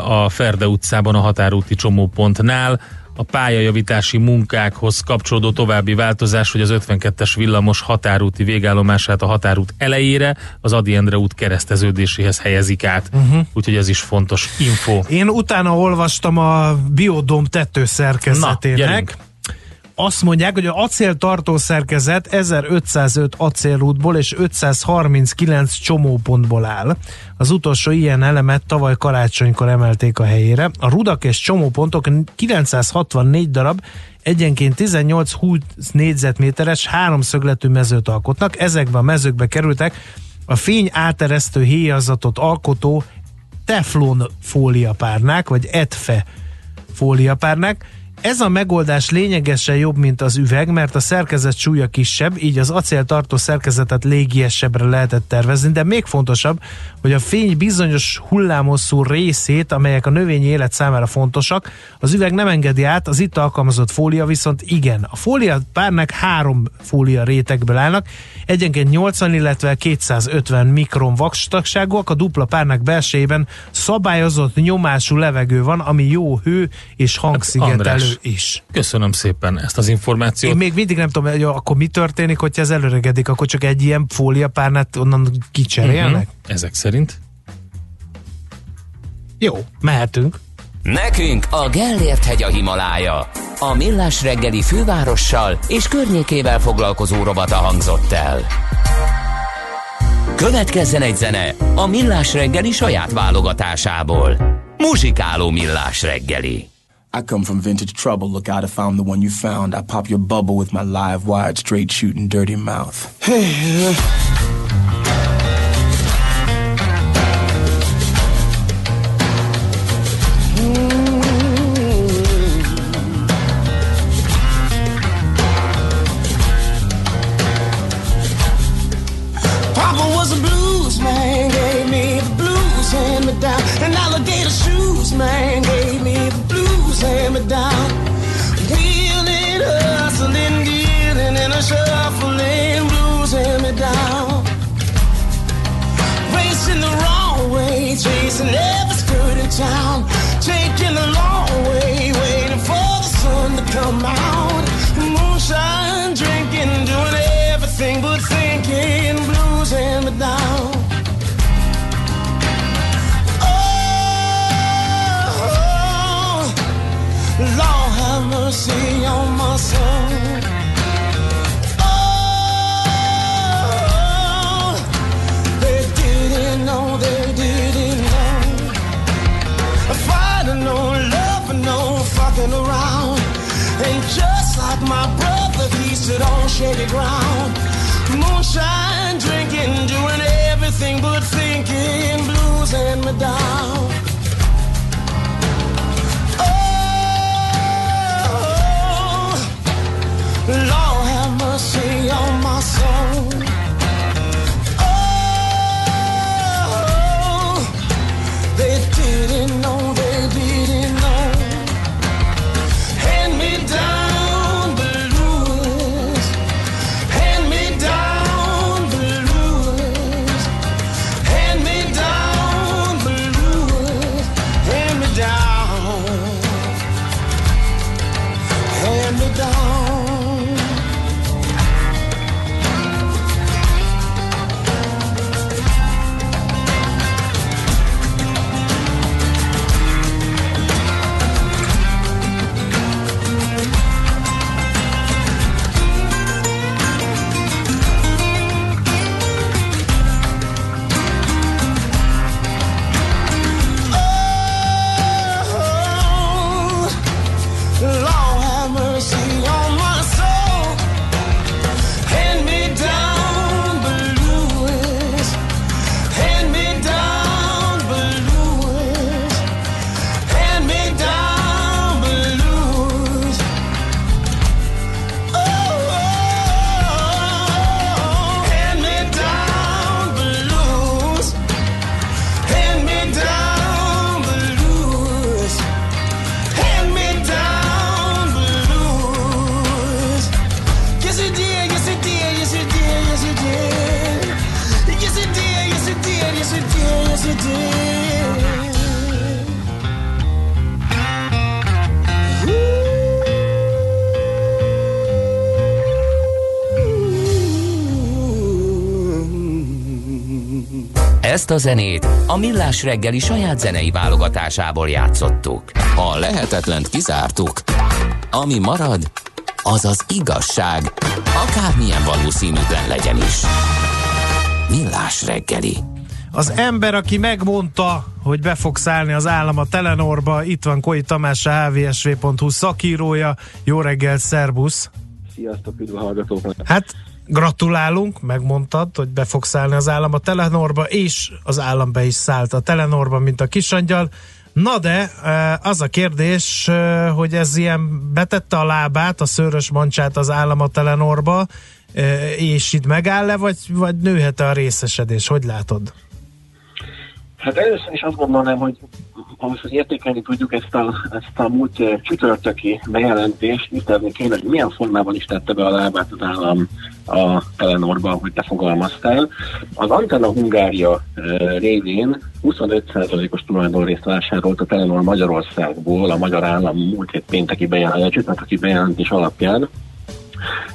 a Ferde utcában a határúti csomópontnál, a pályajavítási munkákhoz kapcsolódó további változás, hogy az 52-es villamos határúti végállomását a határút elejére, az Adi Endre út kereszteződéséhez helyezik át. Uh-huh. Úgyhogy ez is fontos info. Én utána olvastam a biodom tetőszerkezetének. Na, azt mondják, hogy a acéltartó szerkezet 1505 acélútból és 539 csomópontból áll. Az utolsó ilyen elemet tavaly karácsonykor emelték a helyére. A rudak és csomópontok 964 darab egyenként 18-20 négyzetméteres háromszögletű mezőt alkotnak. Ezekben a mezőkbe kerültek a fény áteresztő héjazatot alkotó teflon fóliapárnák, vagy etfe fóliapárnák, ez a megoldás lényegesen jobb, mint az üveg, mert a szerkezet súlya kisebb, így az acéltartó szerkezetet légiesebbre lehetett tervezni, de még fontosabb, hogy a fény bizonyos hullámosszú részét, amelyek a növényi élet számára fontosak, az üveg nem engedi át, az itt alkalmazott fólia viszont igen. A fólia párnak három fólia rétegből állnak, egyenként 80, illetve 250 mikron vakstagságúak, a dupla párnak belsejében szabályozott nyomású levegő van, ami jó hő és hangszigetelő is. Köszönöm szépen ezt az információt. Én még mindig nem tudom, hogy akkor mi történik, hogyha ez előregedik, akkor csak egy ilyen fóliapárnát onnan kicserélnek? Uh-huh. Ezek szerint. Jó, mehetünk. Nekünk a Gellért hegy a Himalája. A Millás reggeli fővárossal és környékével foglalkozó robata hangzott el. Következzen egy zene a Millás reggeli saját válogatásából. Muzsikáló Millás reggeli. I come from vintage trouble. Look out, I found the one you found. I pop your bubble with my live wired, straight shooting, dirty mouth. Hey. Uh. Shaky ground. Moonshine drinking, doing everything but thinking, blues and me down. down. Zenét a Millás reggeli saját zenei válogatásából játszottuk. Ha lehetetlent kizártuk, ami marad, az az igazság, akármilyen valószínűtlen legyen is. Millás reggeli. Az ember, aki megmondta, hogy be fog szállni az állam a Telenorba, itt van Koi Tamás, a hvsv.hu szakírója. Jó reggelt, szervusz! Sziasztok, üdv a hallgatóknak! Hát gratulálunk, megmondtad, hogy be fog szállni az állam a Telenorba, és az állam be is szállt a Telenorba, mint a kisangyal. Na de, az a kérdés, hogy ez ilyen betette a lábát, a szőrös mancsát az állam a Telenorba, és itt megáll-e, vagy, vagy nőhet-e a részesedés? Hogy látod? Hát először is azt gondolnám, hogy ahhoz, hogy értékelni tudjuk ezt a, ezt a múlt eh, csütörtöki bejelentést, tisztelni kéne, hogy milyen formában is tette be a lábát az állam a Telenorba, ahogy te fogalmaztál. Az Antenna Hungária eh, révén 25%-os tulajdonrészt vásárolt a Telenor Magyarországból a magyar állam múlt hét pénteki bejelentés, csütörtöki bejelentés alapján.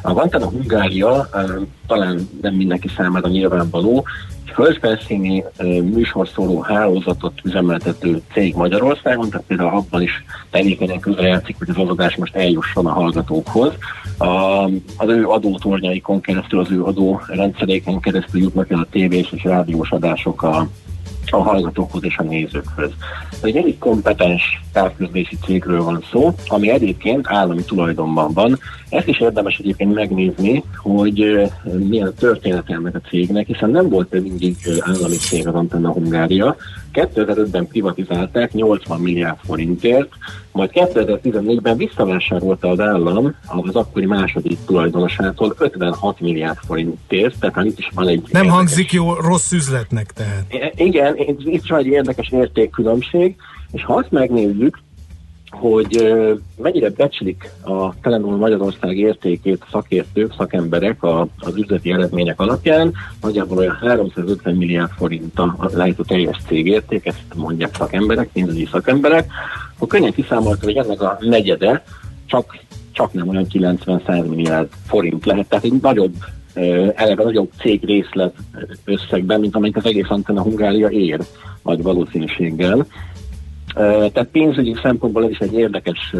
A Antenna Hungária eh, talán nem mindenki számára nyilvánvaló, egy földfelszíni eh, műsorszóró hálózatot üzemeltető cég Magyarországon, tehát például abban is tevékenyen közrejátszik, hogy az adás most eljusson a hallgatókhoz. A, az ő adótornyaikon keresztül, az ő adó rendszeréken keresztül jutnak el a tévés és rádiós adások a, a hallgatókhoz és a nézőkhöz. Egy elég kompetens távközlési cégről van szó, ami egyébként állami tulajdonban van. Ezt is érdemes egyébként megnézni, hogy milyen a története ennek a cégnek, hiszen nem volt mindig állami cég az Antenna Hungária. 2005-ben privatizálták 80 milliárd forintért, majd 2014-ben visszavásárolta az állam az akkori második tulajdonosától 56 milliárd forintért, tehát itt is van egy Nem hangzik jó, rossz üzletnek tehát. Igen, itt itt van egy érdekes értékkülönbség, és ha azt megnézzük, hogy mennyire becslik a Telenor Magyarország értékét szakértők, szakemberek a, az üzleti eredmények alapján, nagyjából olyan 350 milliárd forint a, a a teljes cég érték, ezt mondják szakemberek, pénzügyi szakemberek, akkor könnyen kiszámolta, hogy ennek a negyede csak, csak nem olyan 90-100 milliárd forint lehet, tehát egy nagyobb eleve nagyobb cég részlet összegben, mint amelyik az egész Antenna Hungária ér nagy valószínűséggel. Tehát pénzügyi szempontból ez is egy érdekes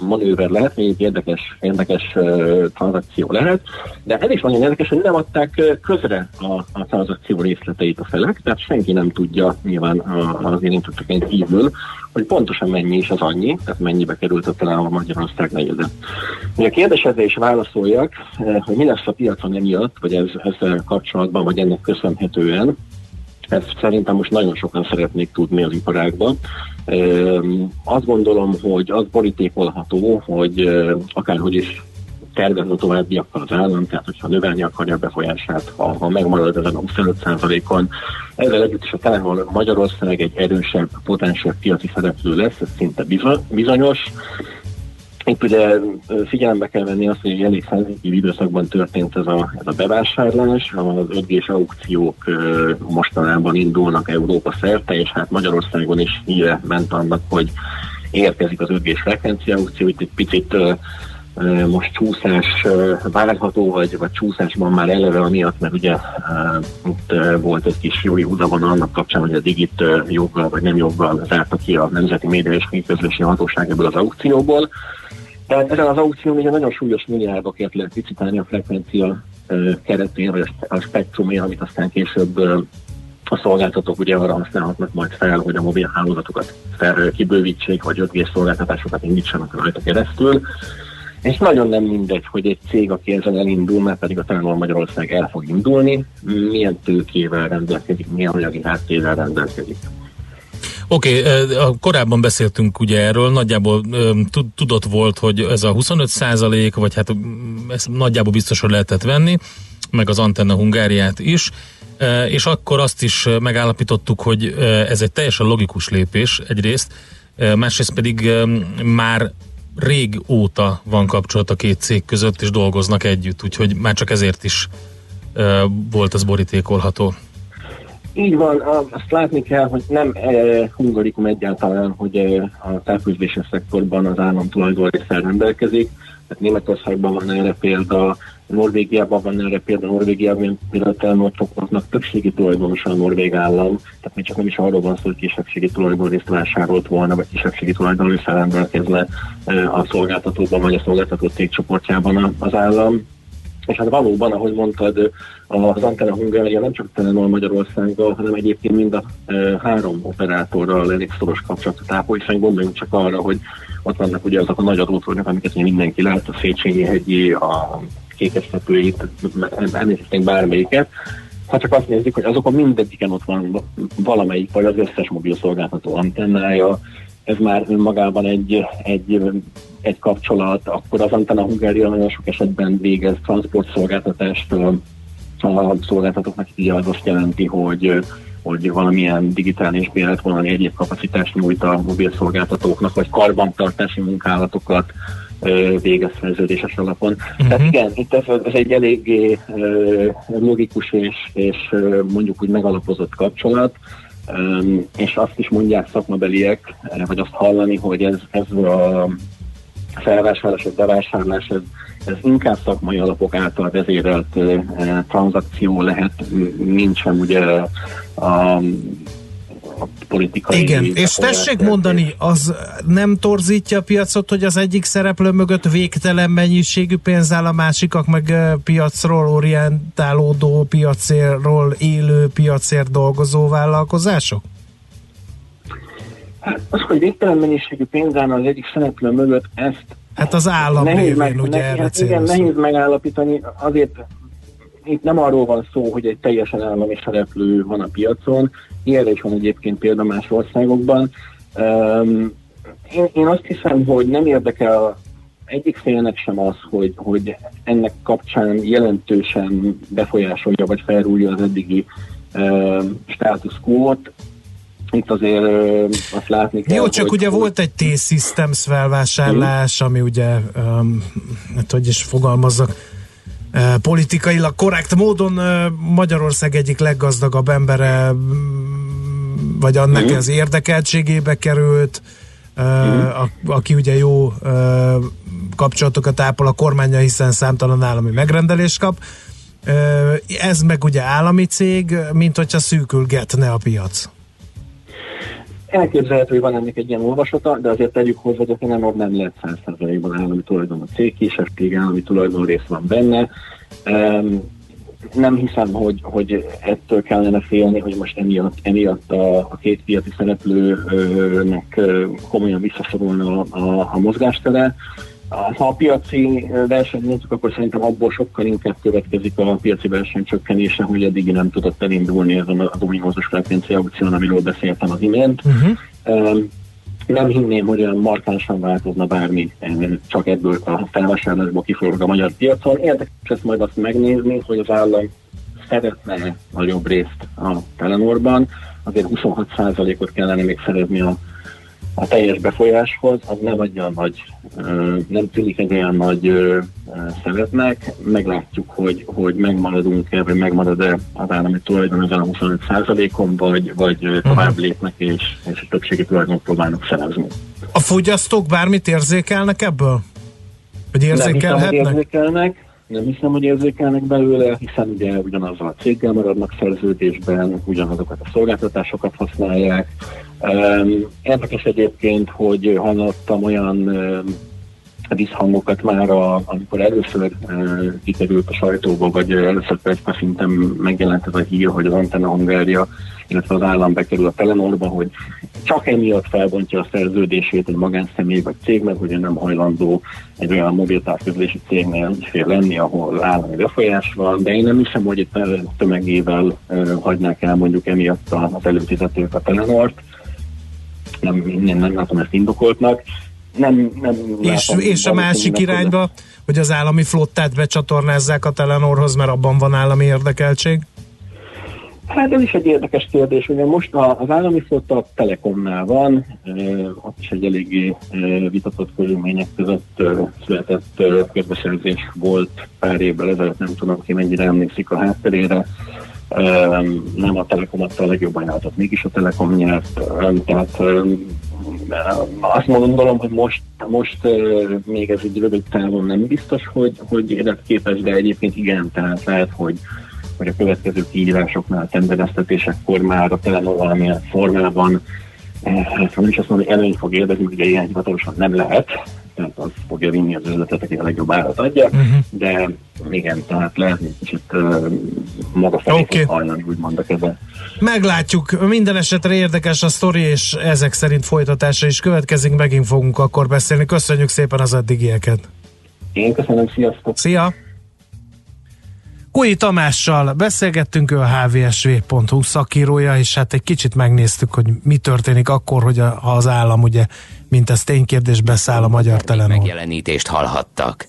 manőver lehet, még egy érdekes, érdekes ö, tranzakció lehet, de ez is nagyon érdekes, hogy nem adták közre a, a tranzakció részleteit a felek, tehát senki nem tudja nyilván az érintetteken kívül, hogy pontosan mennyi is az annyi, tehát mennyibe került a talán a Magyarország negyede. A kérdésedre is válaszoljak, hogy mi lesz a piacon emiatt, vagy ez, ezzel kapcsolatban, vagy ennek köszönhetően, ezt szerintem most nagyon sokan szeretnék tudni az iparágban. Azt gondolom, hogy az borítékolható, hogy akárhogy is tervezne továbbiakkal az állam, tehát hogyha növelni akarja a befolyását, ha, ha megmarad ezen a 25%-on. Ezzel együtt is a Telenor Magyarország egy erősebb, potensebb piaci szereplő lesz, ez szinte bizonyos. Itt ugye figyelembe kell venni azt, hogy elég szenzitív időszakban történt ez a, ez a bevásárlás, az 5 g aukciók mostanában indulnak Európa szerte, és hát Magyarországon is híre ment annak, hogy érkezik az 5 g frekvencia aukció, itt egy picit most csúszás várható, vagy, vagy csúszásban már eleve amiatt, mert ugye itt volt egy kis jói húzavon annak kapcsán, hogy a Digit joggal vagy nem joggal zárta ki a Nemzeti Média és Közlési Hatóság ebből az aukcióból. Tehát ezen az aukción ugye nagyon súlyos milliárdokért lehet licitálni a frekvencia keretén, vagy a spektrumén, amit aztán később a szolgáltatók ugye arra használhatnak majd fel, hogy a mobil hálózatokat fel kibővítsék, vagy 5G szolgáltatásokat indítsanak rajta keresztül. És nagyon nem mindegy, hogy egy cég, aki ezen elindul, mert pedig a Telenor Magyarország el fog indulni, milyen tőkével rendelkezik, milyen anyagi háttérrel rendelkezik. Oké, okay, korábban beszéltünk ugye erről, nagyjából tudott volt, hogy ez a 25 százalék, vagy hát ezt nagyjából biztos, lehetett venni, meg az Antenna Hungáriát is, és akkor azt is megállapítottuk, hogy ez egy teljesen logikus lépés egyrészt, másrészt pedig már régóta van kapcsolat a két cég között, és dolgoznak együtt, úgyhogy már csak ezért is volt ez borítékolható. Így van, azt látni kell, hogy nem e, hungarikum egyáltalán, hogy e, a távfűzési szektorban az állam tulajdonrészel rendelkezik. Tehát Németországban van erre példa, Norvégiában van erre példa, Norvégiában például elmondtoknak többségi tulajdonosa a norvég állam, tehát még csak nem is arról van szó, hogy kisebbségi tulajdonrészt vásárolt volna, vagy kisebbségi tulajdonrészre rendelkezne a szolgáltatóban, vagy a szolgáltató cégcsoportjában az állam. És hát valóban, ahogy mondtad, az Antenna Hungária nem csak Telenor Magyarországgal, hanem egyébként mind a e, három operátorral elég szoros kapcsolatot ápol, hiszen gondoljunk csak arra, hogy ott vannak ugye azok a nagy adótornyok, amiket mindenki lát, a Széchenyi hegyi, a kékeztetőit, említették bármelyiket, ha csak azt nézzük, hogy azokon mindegyiken ott van valamelyik, vagy az összes mobil szolgáltató antennája, ez már önmagában egy, egy, egy kapcsolat, akkor az Antenna Hungária nagyon sok esetben végez transportszolgáltatást a szolgáltatóknak, így az azt jelenti, hogy hogy valamilyen digitális béletvonali egyéb kapacitást nyújt a mobil szolgáltatóknak, vagy karbantartási munkálatokat végez szerződéses alapon. Uh-huh. Tehát igen, itt ez, ez egy eléggé logikus és, és mondjuk úgy megalapozott kapcsolat, és azt is mondják szakmabeliek, vagy azt hallani, hogy ez, ez a felvásárlás, a bevásárlás, ez, ez inkább szakmai alapok által vezérelt tranzakció lehet, nincsen ugye a a politikai... Igen, és tessék mondani, az nem torzítja a piacot, hogy az egyik szereplő mögött végtelen mennyiségű pénz áll, a másikak meg piacról orientálódó, piacéről élő, piacért dolgozó vállalkozások? Hát az, hogy végtelen mennyiségű pénz áll az egyik szereplő mögött, ezt Hát az állam nehéz meg, ugye nehéz, erre Igen, nehéz megállapítani, azért itt nem arról van szó, hogy egy teljesen állami szereplő van a piacon, ilyenre is van egyébként példa más országokban. Um, én, én azt hiszem, hogy nem érdekel egyik félnek sem az, hogy, hogy ennek kapcsán jelentősen befolyásolja vagy felrúlja az eddigi uh, status quo-t. Itt azért uh, azt látni kell, Jó, csak hogy, ugye volt egy T-Systems felvásárlás, ami ugye, um, hát hogy is fogalmazzak, politikailag korrekt módon Magyarország egyik leggazdagabb embere, vagy annak mm. az érdekeltségébe került, mm. a, aki ugye jó kapcsolatokat ápol a kormánya, hiszen számtalan állami megrendelést kap. Ez meg ugye állami cég, mint hogyha szűkülgetne a piac. Elképzelhető, hogy van ennek egy ilyen olvasata, de azért tegyük hozzá, hogy a nem, nem lehet 100%-ban állami tulajdon a cég, kisebbség állami tulajdon rész van benne. Um, nem hiszem, hogy, hogy ettől kellene félni, hogy most emiatt, emiatt a, a két piaci szereplőnek komolyan visszaszorulna a, a, a mozgástere. Ha a piaci versenyt nézzük, akkor szerintem abból sokkal inkább következik a piaci verseny csökkenése, hogy eddig nem tudott elindulni ez az ominózus frekvencia aukción, amiről beszéltem az imént. Uh-huh. Nem hinném, hogy olyan markánsan változna bármi csak ebből a felvásárlásból kiforog a magyar piacon. Érdekes ezt majd azt megnézni, hogy az állam szeretne nagyobb részt a Telenorban, azért 26%-ot kellene még szerezni a, a teljes befolyáshoz, az nem egy olyan nagy, nem tűnik egy olyan nagy szeretnek. Meglátjuk, hogy, hogy megmaradunk-e, vagy megmarad-e az állami tulajdon ezen a 25%-on, vagy, vagy ö, tovább lépnek, és, és a többségi tulajdon próbálnak szerezni. A fogyasztók bármit érzékelnek ebből? Vagy Nem hiszem, hogy érzékelhetnek? érzékelnek, nem hiszem, hogy érzékelnek belőle, hiszen ugye ugyanazzal a céggel maradnak szerződésben, ugyanazokat a szolgáltatásokat használják. Érdekes egyébként, hogy hallottam olyan visszhangokat már, a, amikor először uh, kikerült a sajtóba, vagy először persze szinten megjelent ez a hír, hogy az Antenna Hungária, illetve az állam bekerül a Telenorba, hogy csak emiatt felbontja a szerződését egy magánszemély vagy cég, mert ugye nem hajlandó egy olyan mobiltávközlési cégnél ügyfél lenni, ahol állami befolyás van, de én nem hiszem, hogy itt tömegével uh, hagynák el mondjuk emiatt a- az előfizetők a Telenort. Nem, nem, nem látom ezt indokoltnak. Nem, nem És, látom és a másik irányba, hogy az állami flottát becsatornázzák a Telenorhoz, mert abban van állami érdekeltség? Hát ez is egy érdekes kérdés, ugye most az állami flotta a Telekomnál van, ott is egy eléggé vitatott körülmények között született közbeszerzés volt pár évvel ezelőtt, nem tudom ki mennyire emlékszik a hátterére. Nem a Telekom adta a legjobb ajánlatot, mégis a Telekom nyert, eh, tehát eh, azt gondolom, hogy most, most még ez egy rövid távon nem biztos, hogy, hogy életképes, de egyébként igen, tehát lehet, hogy hogy a következő kiírásoknál, tendereztetésekkor már a Telenor valamilyen formában, eh, hát nem is azt mondom, hogy előny fog élvezni, ugye ilyen hivatalosan nem lehet, tehát az fogja vinni az üzletet, aki a legjobb árat adja, uh-huh. de igen, tehát lehet egy kicsit uh, maga felé okay. hajlani, úgymond a keze. Meglátjuk, minden esetre érdekes a sztori, és ezek szerint folytatása is következik, megint fogunk akkor beszélni. Köszönjük szépen az eddigieket. Én köszönöm, sziasztok! Szia! Kói Tamással beszélgettünk, ő a hvsv.hu szakírója, és hát egy kicsit megnéztük, hogy mi történik akkor, hogy a, ha az állam ugye, mint ez ténykérdés, beszáll a magyar telenor. Megjelenítést hallhattak.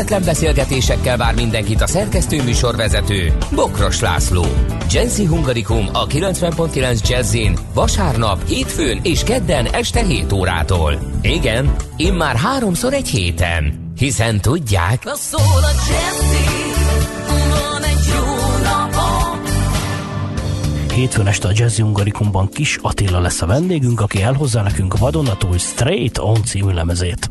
kötetlen beszélgetésekkel vár mindenkit a szerkesztő műsorvezető Bokros László. Jazzy Hungarikum a 90.9 Jazzin vasárnap, hétfőn és kedden este 7 órától. Igen, immár háromszor egy héten. Hiszen tudják... Na szól a Jazzy, van egy jó napom. Hétfőn este a Jazzy Hungarikumban Kis Attila lesz a vendégünk, aki elhozza nekünk vadonatúj Straight On című lemezét.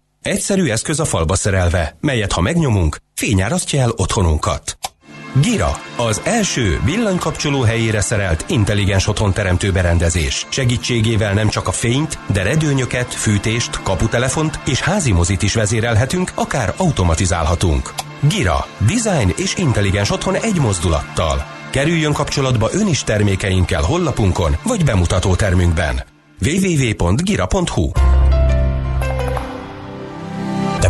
Egyszerű eszköz a falba szerelve, melyet ha megnyomunk, fényárasztja el otthonunkat. Gira, az első villanykapcsoló helyére szerelt intelligens otthon teremtő berendezés. Segítségével nem csak a fényt, de redőnyöket, fűtést, kaputelefont és házi mozit is vezérelhetünk, akár automatizálhatunk. Gira, design és intelligens otthon egy mozdulattal. Kerüljön kapcsolatba ön is termékeinkkel hollapunkon vagy bemutató termünkben. www.gira.hu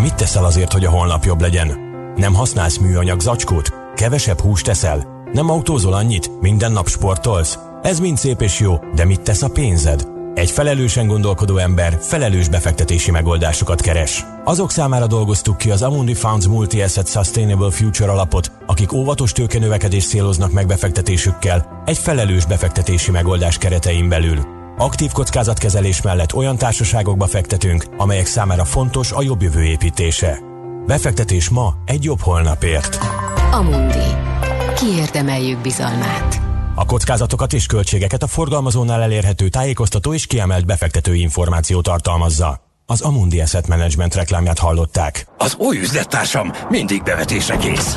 mit teszel azért, hogy a holnap jobb legyen? Nem használsz műanyag zacskót? Kevesebb húst teszel? Nem autózol annyit? Minden nap sportolsz? Ez mind szép és jó, de mit tesz a pénzed? Egy felelősen gondolkodó ember felelős befektetési megoldásokat keres. Azok számára dolgoztuk ki az Amundi Funds Multi-Asset Sustainable Future alapot, akik óvatos tőkenövekedést céloznak meg befektetésükkel egy felelős befektetési megoldás keretein belül. Aktív kockázatkezelés mellett olyan társaságokba fektetünk, amelyek számára fontos a jobb jövő építése. Befektetés ma egy jobb holnapért. Amundi. Kiérdemeljük bizalmát. A kockázatokat és költségeket a forgalmazónál elérhető tájékoztató és kiemelt befektetői információ tartalmazza. Az Amundi Asset Management reklámját hallották. Az új üzlettársam mindig bevetésre kész.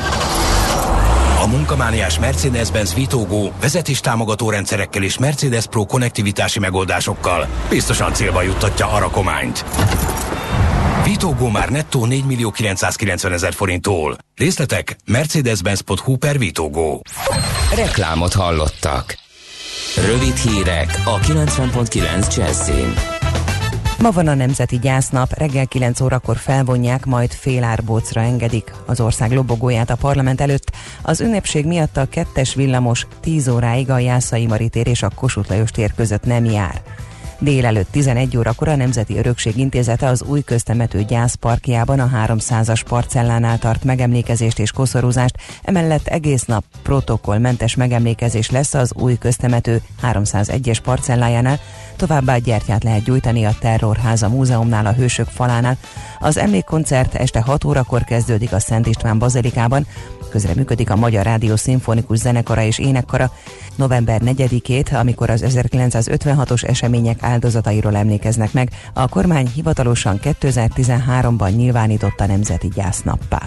A munkamániás Mercedes-Benz Vitogó vezetés támogató rendszerekkel és Mercedes Pro konnektivitási megoldásokkal biztosan célba juttatja a rakományt. Vitogó már nettó 4 millió 990 ezer forinttól. Részletek mercedes-benz.hu per Vitogó. Reklámot hallottak. Rövid hírek a 90.9 Jazzin. Ma van a Nemzeti Gyásznap, reggel 9 órakor felvonják, majd félárbócra engedik az ország lobogóját a parlament előtt. Az ünnepség miatt a kettes villamos 10 óráig a Jászai Mari és a Kossuth Lajos tér között nem jár. Délelőtt 11 órakor a Nemzeti Örökség Intézete az új köztemető gyászparkjában a 300-as parcellánál tart megemlékezést és koszorúzást, emellett egész nap protokollmentes megemlékezés lesz az új köztemető 301-es parcellájánál, továbbá gyertyát lehet gyújtani a Terrorháza Múzeumnál a Hősök falánál. Az emlékkoncert este 6 órakor kezdődik a Szent István Bazilikában, közreműködik a Magyar Rádió Szimfonikus Zenekara és Énekkara. November 4-ét, amikor az 1956-os események áldozatairól emlékeznek meg, a kormány hivatalosan 2013-ban nyilvánította nemzeti gyásznappá.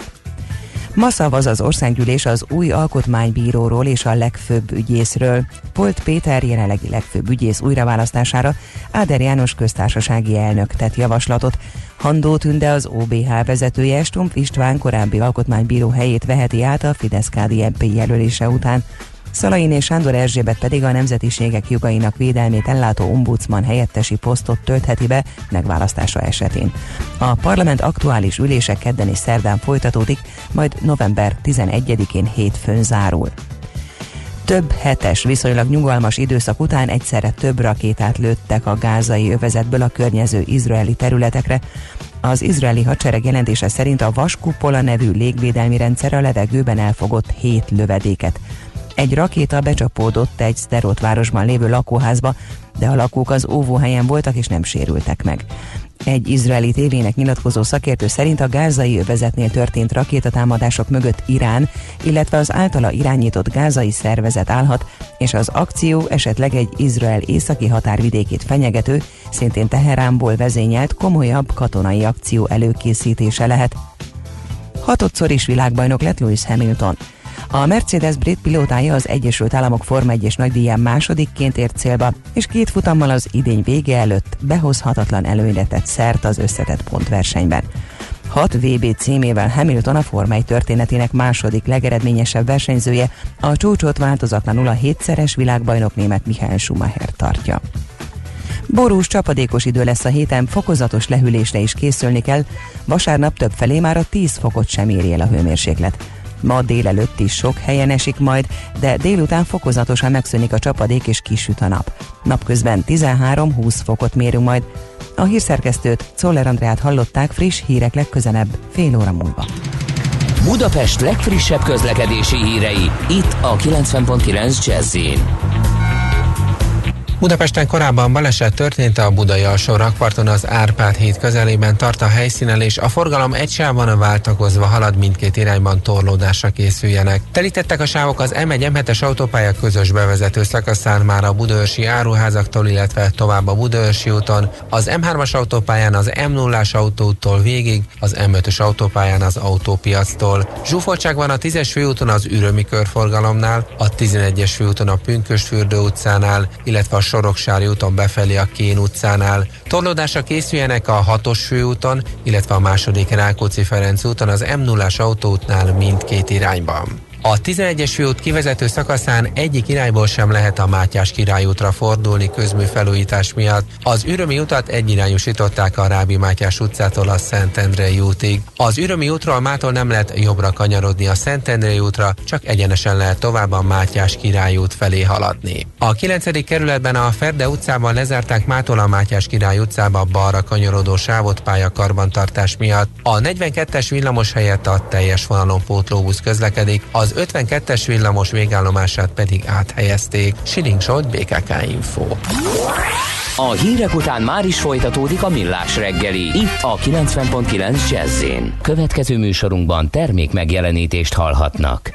Ma szavaz az országgyűlés az új alkotmánybíróról és a legfőbb ügyészről. Polt Péter jelenlegi legfőbb ügyész újraválasztására Áder János köztársasági elnök tett javaslatot. Handó Tünde az OBH vezetője, Stumpf István korábbi alkotmánybíró helyét veheti át a Fidesz-KD MP jelölése után. Szalain és Sándor Erzsébet pedig a nemzetiségek jogainak védelmét ellátó ombudsman helyettesi posztot töltheti be megválasztása esetén. A parlament aktuális ülése kedden és szerdán folytatódik, majd november 11-én hétfőn zárul. Több hetes, viszonylag nyugalmas időszak után egyszerre több rakétát lőttek a gázai övezetből a környező izraeli területekre. Az izraeli hadsereg jelentése szerint a Vaskupola nevű légvédelmi rendszer a levegőben elfogott hét lövedéket. Egy rakéta becsapódott egy Szterot városban lévő lakóházba, de a lakók az óvóhelyen voltak és nem sérültek meg. Egy izraeli tévének nyilatkozó szakértő szerint a gázai övezetnél történt rakétatámadások mögött Irán, illetve az általa irányított gázai szervezet állhat, és az akció esetleg egy Izrael északi határvidékét fenyegető, szintén Teheránból vezényelt komolyabb katonai akció előkészítése lehet. Hatodszor is világbajnok lett Lewis Hamilton. A Mercedes brit pilótája az Egyesült Államok Forma 1-es nagydíján másodikként ért célba, és két futammal az idény vége előtt behozhatatlan előnyre tett szert az összetett pontversenyben. 6 VB címével Hamilton a Forma 1 történetének második legeredményesebb versenyzője, a csúcsot változatlanul a hétszeres világbajnok német Michael Schumacher tartja. Borús csapadékos idő lesz a héten, fokozatos lehűlésre is készülni kell, vasárnap több felé már a 10 fokot sem éri el a hőmérséklet. Ma délelőtt is sok helyen esik majd, de délután fokozatosan megszűnik a csapadék és kisüt a nap. Napközben 13-20 fokot mérünk majd. A hírszerkesztőt, Czoller Andrát hallották friss hírek legközelebb, fél óra múlva. Budapest legfrissebb közlekedési hírei, itt a 90.9 jazz Budapesten korábban baleset történt a Budai alsó rakparton az Árpád híd közelében tart a helyszínen, és a forgalom egy sávban váltakozva halad mindkét irányban torlódásra készüljenek. Telítettek a sávok az M1 M7-es autópálya közös bevezető szakaszán már a Budaörsi áruházaktól, illetve tovább a Budaörsi úton, az M3-as autópályán az M0-as autótól végig, az M5-ös autópályán az autópiactól. Zsúfoltság van a 10-es főúton az Ürömi körforgalomnál, a 11-es főúton a Pünkösfürdő utcánál, illetve a Soroksári úton befelé a Kén utcánál. Torlódásra készüljenek a 6-os főúton, illetve a második Rákóczi-Ferenc úton az M0-as autóútnál mindkét irányban. A 11-es főút kivezető szakaszán egyik irányból sem lehet a Mátyás királyútra fordulni közműfelújítás miatt. Az Ürömi utat egyirányosították a Rábi Mátyás utcától a Szentendrei útig. Az Ürömi útról mától nem lehet jobbra kanyarodni a Szentendrei útra, csak egyenesen lehet tovább a Mátyás királyút felé haladni. A 9. kerületben a Ferde utcában lezárták mától a Mátyás király utcába balra kanyarodó sávot pályakarbantartás miatt. A 42-es villamos helyett a teljes vonalon pótlóbusz közlekedik, az az 52-es villamos végállomását pedig áthelyezték. Siling BKK Info. A hírek után már is folytatódik a millás reggeli. Itt a 90.9 jazz Következő műsorunkban termék megjelenítést hallhatnak.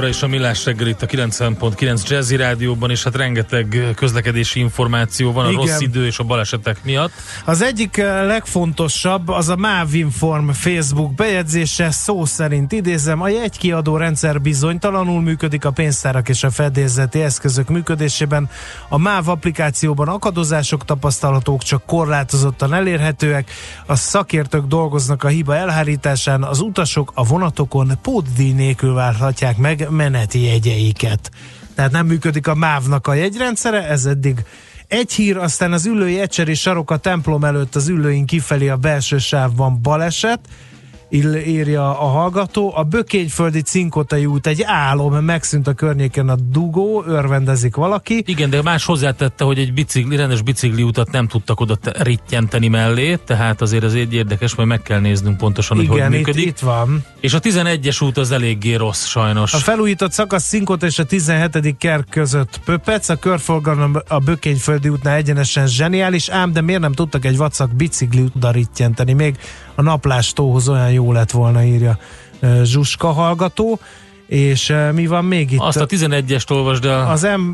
Továbbra is a Millás reggel itt a 90.9 Jazzy Rádióban, és hát rengeteg közlekedési információ van a Igen. rossz idő és a balesetek miatt. Az egyik eh, legfontosabb az a Mávinform Facebook bejegyzése, szó szerint idézem, a jegykiadó rendszer bizonytalanul működik a pénztárak és a fedélzeti eszközök működésében. A MÁV applikációban akadozások tapasztalatók csak korlátozottan elérhetőek, a szakértők dolgoznak a hiba elhárításán, az utasok a vonatokon pótdíj nélkül várhatják meg meneti jegyeiket. Tehát nem működik a MÁV-nak a jegyrendszere, ez eddig egy hír, aztán az ülői ecseri sarok a templom előtt az ülőin kifelé a belső sávban baleset, írja a hallgató. A Bökényföldi Cinkotai út egy álom, megszűnt a környéken a dugó, örvendezik valaki. Igen, de más hozzátette, hogy egy bicikli, rendes bicikli utat nem tudtak oda te- rittyenteni mellé, tehát azért az egy érdekes, majd meg kell néznünk pontosan, hogy Igen, hogy itt, működik. itt van. És a 11-es út az eléggé rossz sajnos. A felújított szakasz Szinkot és a 17. kerk között pöpec, a körforgalom a Bökényföldi útnál egyenesen zseniális, ám de miért nem tudtak egy vacak bicikli útda rittyenteni? Még a naplástól olyan jó lett volna, írja Zsuska hallgató. És mi van még itt? Azt a 11-est olvasd el. Az M...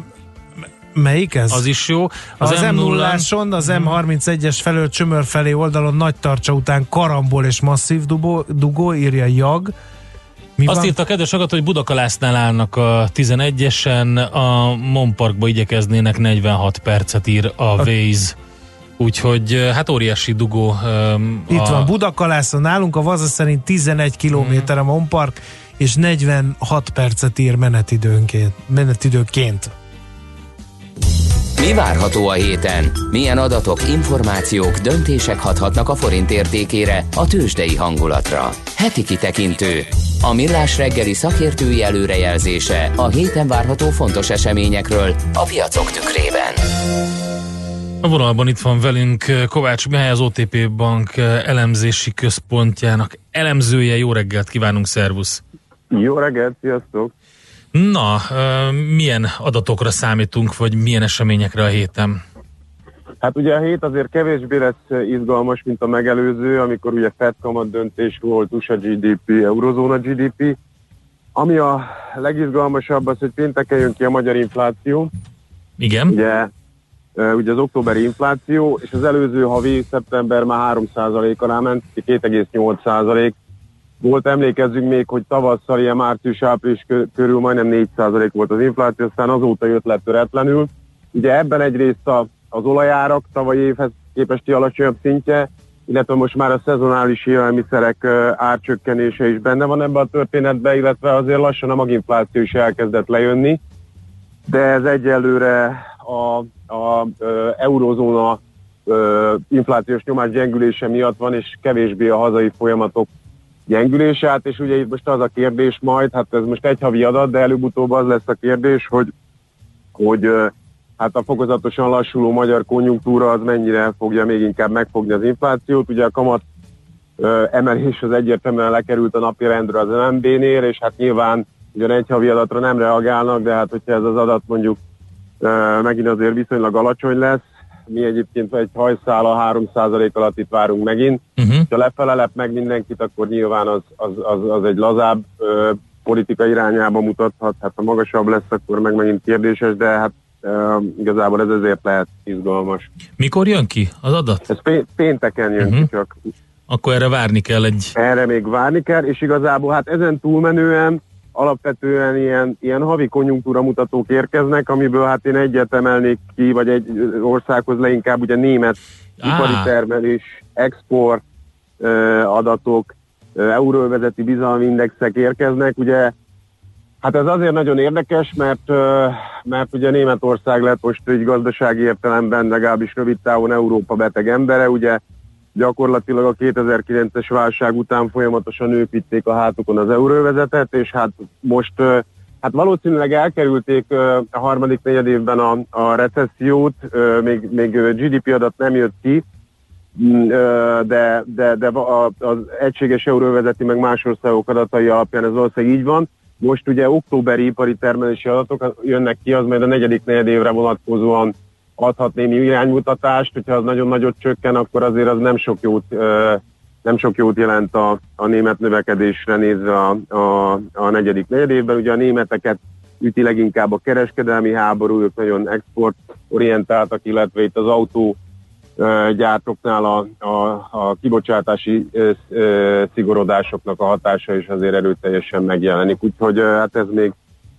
Melyik ez? Az is jó. Az, az M0-án M0-áson, az M31-es felől Csömör felé oldalon nagy tartsa után karambol és masszív dugó, dugó írja Jag. Mi Azt van? írta a kedves agat, hogy Budakalásznál állnak a 11-esen, a Monparkba igyekeznének 46 percet ír a Waze. Úgyhogy hát óriási dugó. öm, Itt a, van Budakalászon nálunk, a Vaza szerint 11 km a Monpark, és 46 percet ír menetidőnként. menetidőként. Mi várható a héten? Milyen adatok, információk, döntések hathatnak a forint értékére, a tőzsdei hangulatra? Heti kitekintő. A millás reggeli szakértői előrejelzése a héten várható fontos eseményekről a piacok tükrében. A vonalban itt van velünk eh, Kovács Mihály, az OTP Bank eh, elemzési központjának elemzője. Jó reggelt kívánunk, szervusz! Jó reggelt, sziasztok! Na, eh, milyen adatokra számítunk, vagy milyen eseményekre a héten? Hát ugye a hét azért kevésbé lesz izgalmas, mint a megelőző, amikor ugye Fed kamat döntés volt, USA GDP, Eurozóna GDP. Ami a legizgalmasabb az, hogy pénteken jön ki a magyar infláció. Igen. Ugye, ugye az októberi infláció, és az előző havi szeptember már 3% alá ment, 2,8% volt, emlékezzünk még, hogy tavasszal ilyen március-április kö- körül majdnem 4% volt az infláció, aztán azóta jött le töretlenül. Ugye ebben egyrészt a, az olajárak tavalyi évhez képesti alacsonyabb szintje, illetve most már a szezonális élelmiszerek árcsökkenése is benne van ebbe a történetbe, illetve azért lassan a maginfláció is elkezdett lejönni, de ez egyelőre a, a ö, eurozóna ö, inflációs nyomás gyengülése miatt van, és kevésbé a hazai folyamatok gyengülése. Hát, és ugye itt most az a kérdés majd, hát ez most egy havi adat, de előbb-utóbb az lesz a kérdés, hogy, hogy hát a fokozatosan lassuló magyar konjunktúra az mennyire fogja még inkább megfogni az inflációt. Ugye a kamat ö, emelés az egyértelműen lekerült a napi rendre az MNB-nél, és hát nyilván ugyan egy havi adatra nem reagálnak, de hát hogyha ez az adat mondjuk megint azért viszonylag alacsony lesz, mi egyébként egy hajszála 3% alatt itt várunk megint. Uh-huh. Ha lefele lep meg mindenkit, akkor nyilván az, az, az, az egy lazább ö, politika irányába mutathat. Hát ha magasabb lesz, akkor meg megint kérdéses, de hát ö, igazából ez ezért lehet izgalmas. Mikor jön ki az adat? Ez pé- pénteken jön uh-huh. ki csak. Akkor erre várni kell egy... Erre még várni kell, és igazából hát ezen túlmenően alapvetően ilyen, ilyen havi konjunktúra mutatók érkeznek, amiből hát én egyet emelnék ki, vagy egy országhoz leginkább ugye német ipari termelés, export ö, adatok, euróvezeti bizalmi indexek érkeznek, ugye Hát ez azért nagyon érdekes, mert, mert ugye Németország lett most egy gazdasági értelemben legalábbis rövid távon Európa beteg embere, ugye gyakorlatilag a 2009-es válság után folyamatosan vitték a hátukon az euróvezetet, és hát most hát valószínűleg elkerülték a harmadik negyed évben a, a recessziót, még, még GDP adat nem jött ki, Mm, de, de, de az egységes euróvezeti meg más országok adatai alapján ez valószínűleg így van. Most ugye októberi ipari termelési adatok jönnek ki, az majd a negyedik negyed évre vonatkozóan adhat némi iránymutatást, hogyha az nagyon nagyot csökken, akkor azért az nem sok jót, nem sok jót jelent a, a német növekedésre nézve a, a, a negyedik negyed évben. Ugye a németeket üti leginkább a kereskedelmi háború, ők nagyon exportorientáltak, illetve itt az autó gyártóknál a, a, a kibocsátási ö, ö, szigorodásoknak a hatása is azért erőteljesen megjelenik. Úgyhogy hát ez még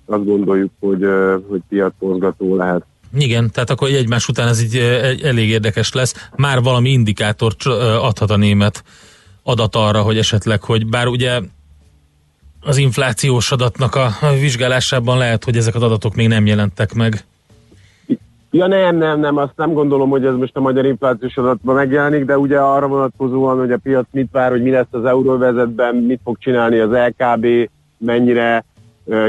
azt gondoljuk, hogy, hogy piacmozgató lehet. Igen, tehát akkor egymás után ez így elég érdekes lesz. Már valami indikátor adhat a német adat arra, hogy esetleg, hogy bár ugye az inflációs adatnak a vizsgálásában lehet, hogy ezek az adatok még nem jelentek meg. Ja nem, nem, nem, azt nem gondolom, hogy ez most a magyar inflációs adatban megjelenik, de ugye arra vonatkozóan, hogy a piac mit vár, hogy mi lesz az euróvezetben, mit fog csinálni az LKB, mennyire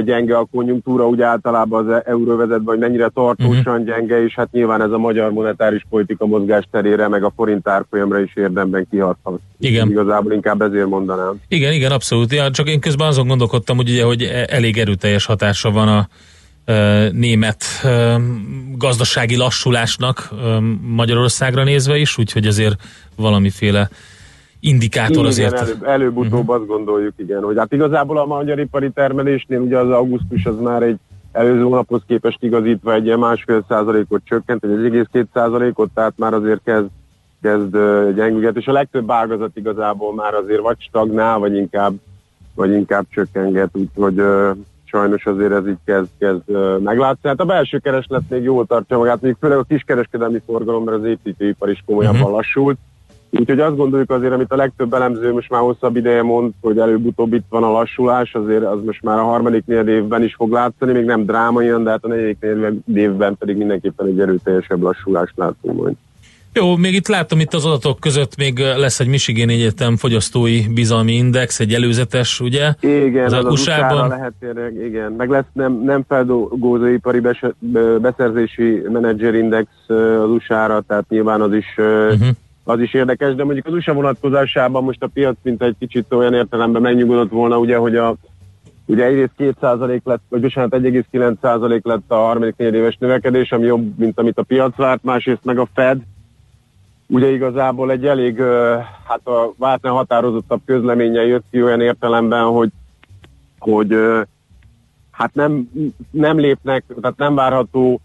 gyenge a konjunktúra, úgy általában az euróvezetben, hogy mennyire tartósan gyenge, és hát nyilván ez a magyar monetáris politika mozgásterére, meg a forint árfolyamra is érdemben kihathat. Igen. Igazából inkább ezért mondanám. Igen, igen, abszolút. Ja, csak én közben azon gondolkodtam, hogy ugye, hogy e- elég erőteljes hatása van a e, német e, gazdasági lassulásnak e, Magyarországra nézve is, úgyhogy azért valamiféle indikátor igen, azért. előbb, előbb-utóbb uh-huh. azt gondoljuk, igen, hogy hát igazából a magyar ipari termelésnél ugye az augusztus az már egy előző hónaphoz képest igazítva egy ilyen másfél százalékot csökkent, egy 1,2 százalékot, tehát már azért kezd, kezd gyengülget, és a legtöbb ágazat igazából már azért vagy stagnál, vagy inkább, vagy inkább csökkenget, úgyhogy uh, sajnos azért ez így kezd, kezd uh, meglátni. Hát a belső kereslet még jól tartja magát, még főleg a kiskereskedelmi forgalom, mert az építőipar is komolyabban uh-huh. lassult. Úgyhogy azt gondoljuk azért, amit a legtöbb elemző most már hosszabb ideje mond, hogy előbb-utóbb itt van a lassulás, azért az most már a harmadik negyed évben is fog látszani, még nem drámaian, de hát a negyedik negyed évben pedig mindenképpen egy erőteljesebb lassulást látunk majd. Jó, még itt látom itt az adatok között még lesz egy Michigan Egyetem fogyasztói bizalmi index, egy előzetes, ugye? Igen, az, az, az lehet igen. Meg lesz nem, nem feldolgozóipari beszerzési menedzserindex az USA-ra, tehát nyilván az is uh-huh. Az is érdekes, de mondjuk az USA vonatkozásában most a piac mint egy kicsit olyan értelemben megnyugodott volna, ugye, hogy a Ugye egyrészt 2% lett, vagy bocsánat, 1,9% lett a harmadik negyedéves növekedés, ami jobb, mint amit a piac várt, másrészt meg a Fed, ugye igazából egy elég, hát a váltani határozottabb közleménye jött ki olyan értelemben, hogy, hogy hát nem, nem lépnek, tehát nem várható,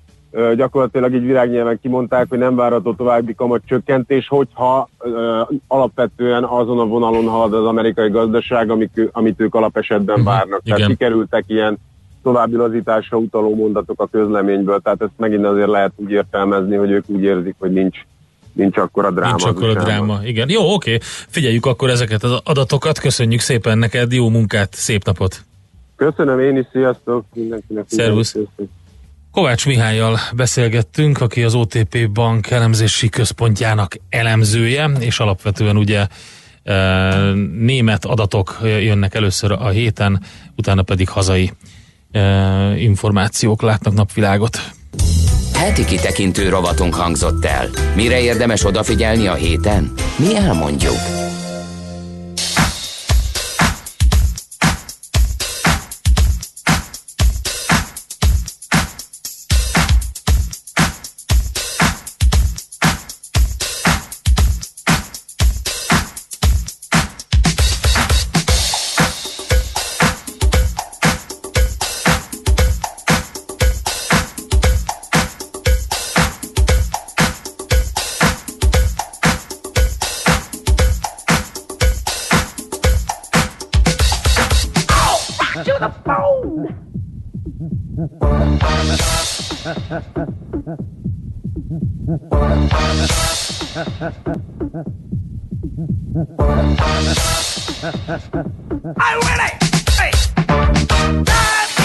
gyakorlatilag így virágnyelven kimondták, hogy nem várható további kamat csökkentés, hogyha alapvetően azon a vonalon halad az amerikai gazdaság, amik, amit ők alapesetben uh-huh, várnak. Igen. Tehát kikerültek ilyen további lazításra utaló mondatok a közleményből, tehát ezt megint azért lehet úgy értelmezni, hogy ők úgy érzik, hogy nincs nincs akkor a dráma. Nincs akkor a dráma. Igen. Jó, oké. Figyeljük akkor ezeket az adatokat. Köszönjük szépen neked. Jó munkát, szép napot. Köszönöm én is, sziasztok mindenkinek. Szervusz. Sziasztok. Kovács Mihályjal beszélgettünk, aki az OTP Bank elemzési központjának elemzője, és alapvetően ugye e, német adatok jönnek először a héten, utána pedig hazai e, információk látnak napvilágot. Heti kitekintő rovatunk hangzott el. Mire érdemes odafigyelni a héten? Mi elmondjuk. I win it, Hey.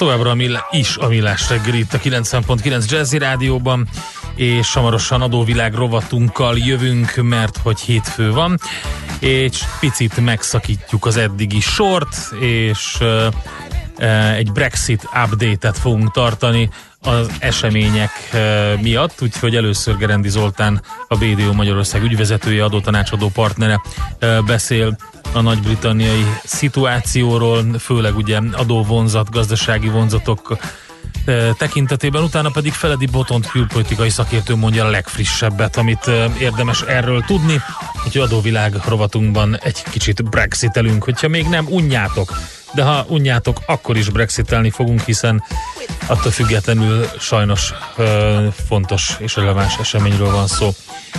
Továbbra a mill- is a Millás reggel itt a 90.9 Jazzy Rádióban, és hamarosan adóvilág rovatunkkal jövünk, mert hogy hétfő van, és picit megszakítjuk az eddigi sort, és uh, egy Brexit update-et fogunk tartani az események uh, miatt, úgyhogy először Gerendi Zoltán, a BDO Magyarország ügyvezetője, adótanácsadó partnere uh, beszél a nagy-britanniai szituációról, főleg ugye adóvonzat, gazdasági vonzatok eh, tekintetében, utána pedig Feledi Botont külpolitikai szakértő mondja a legfrissebbet, amit eh, érdemes erről tudni, hogy adóvilág rovatunkban egy kicsit brexitelünk, hogyha még nem unjátok, de ha unjátok, akkor is brexitelni fogunk, hiszen attól függetlenül sajnos ö, fontos és releváns eseményről van szó.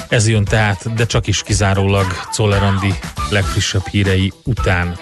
Ez jön tehát, de csak is kizárólag Czoller Andi legfrissebb hírei után.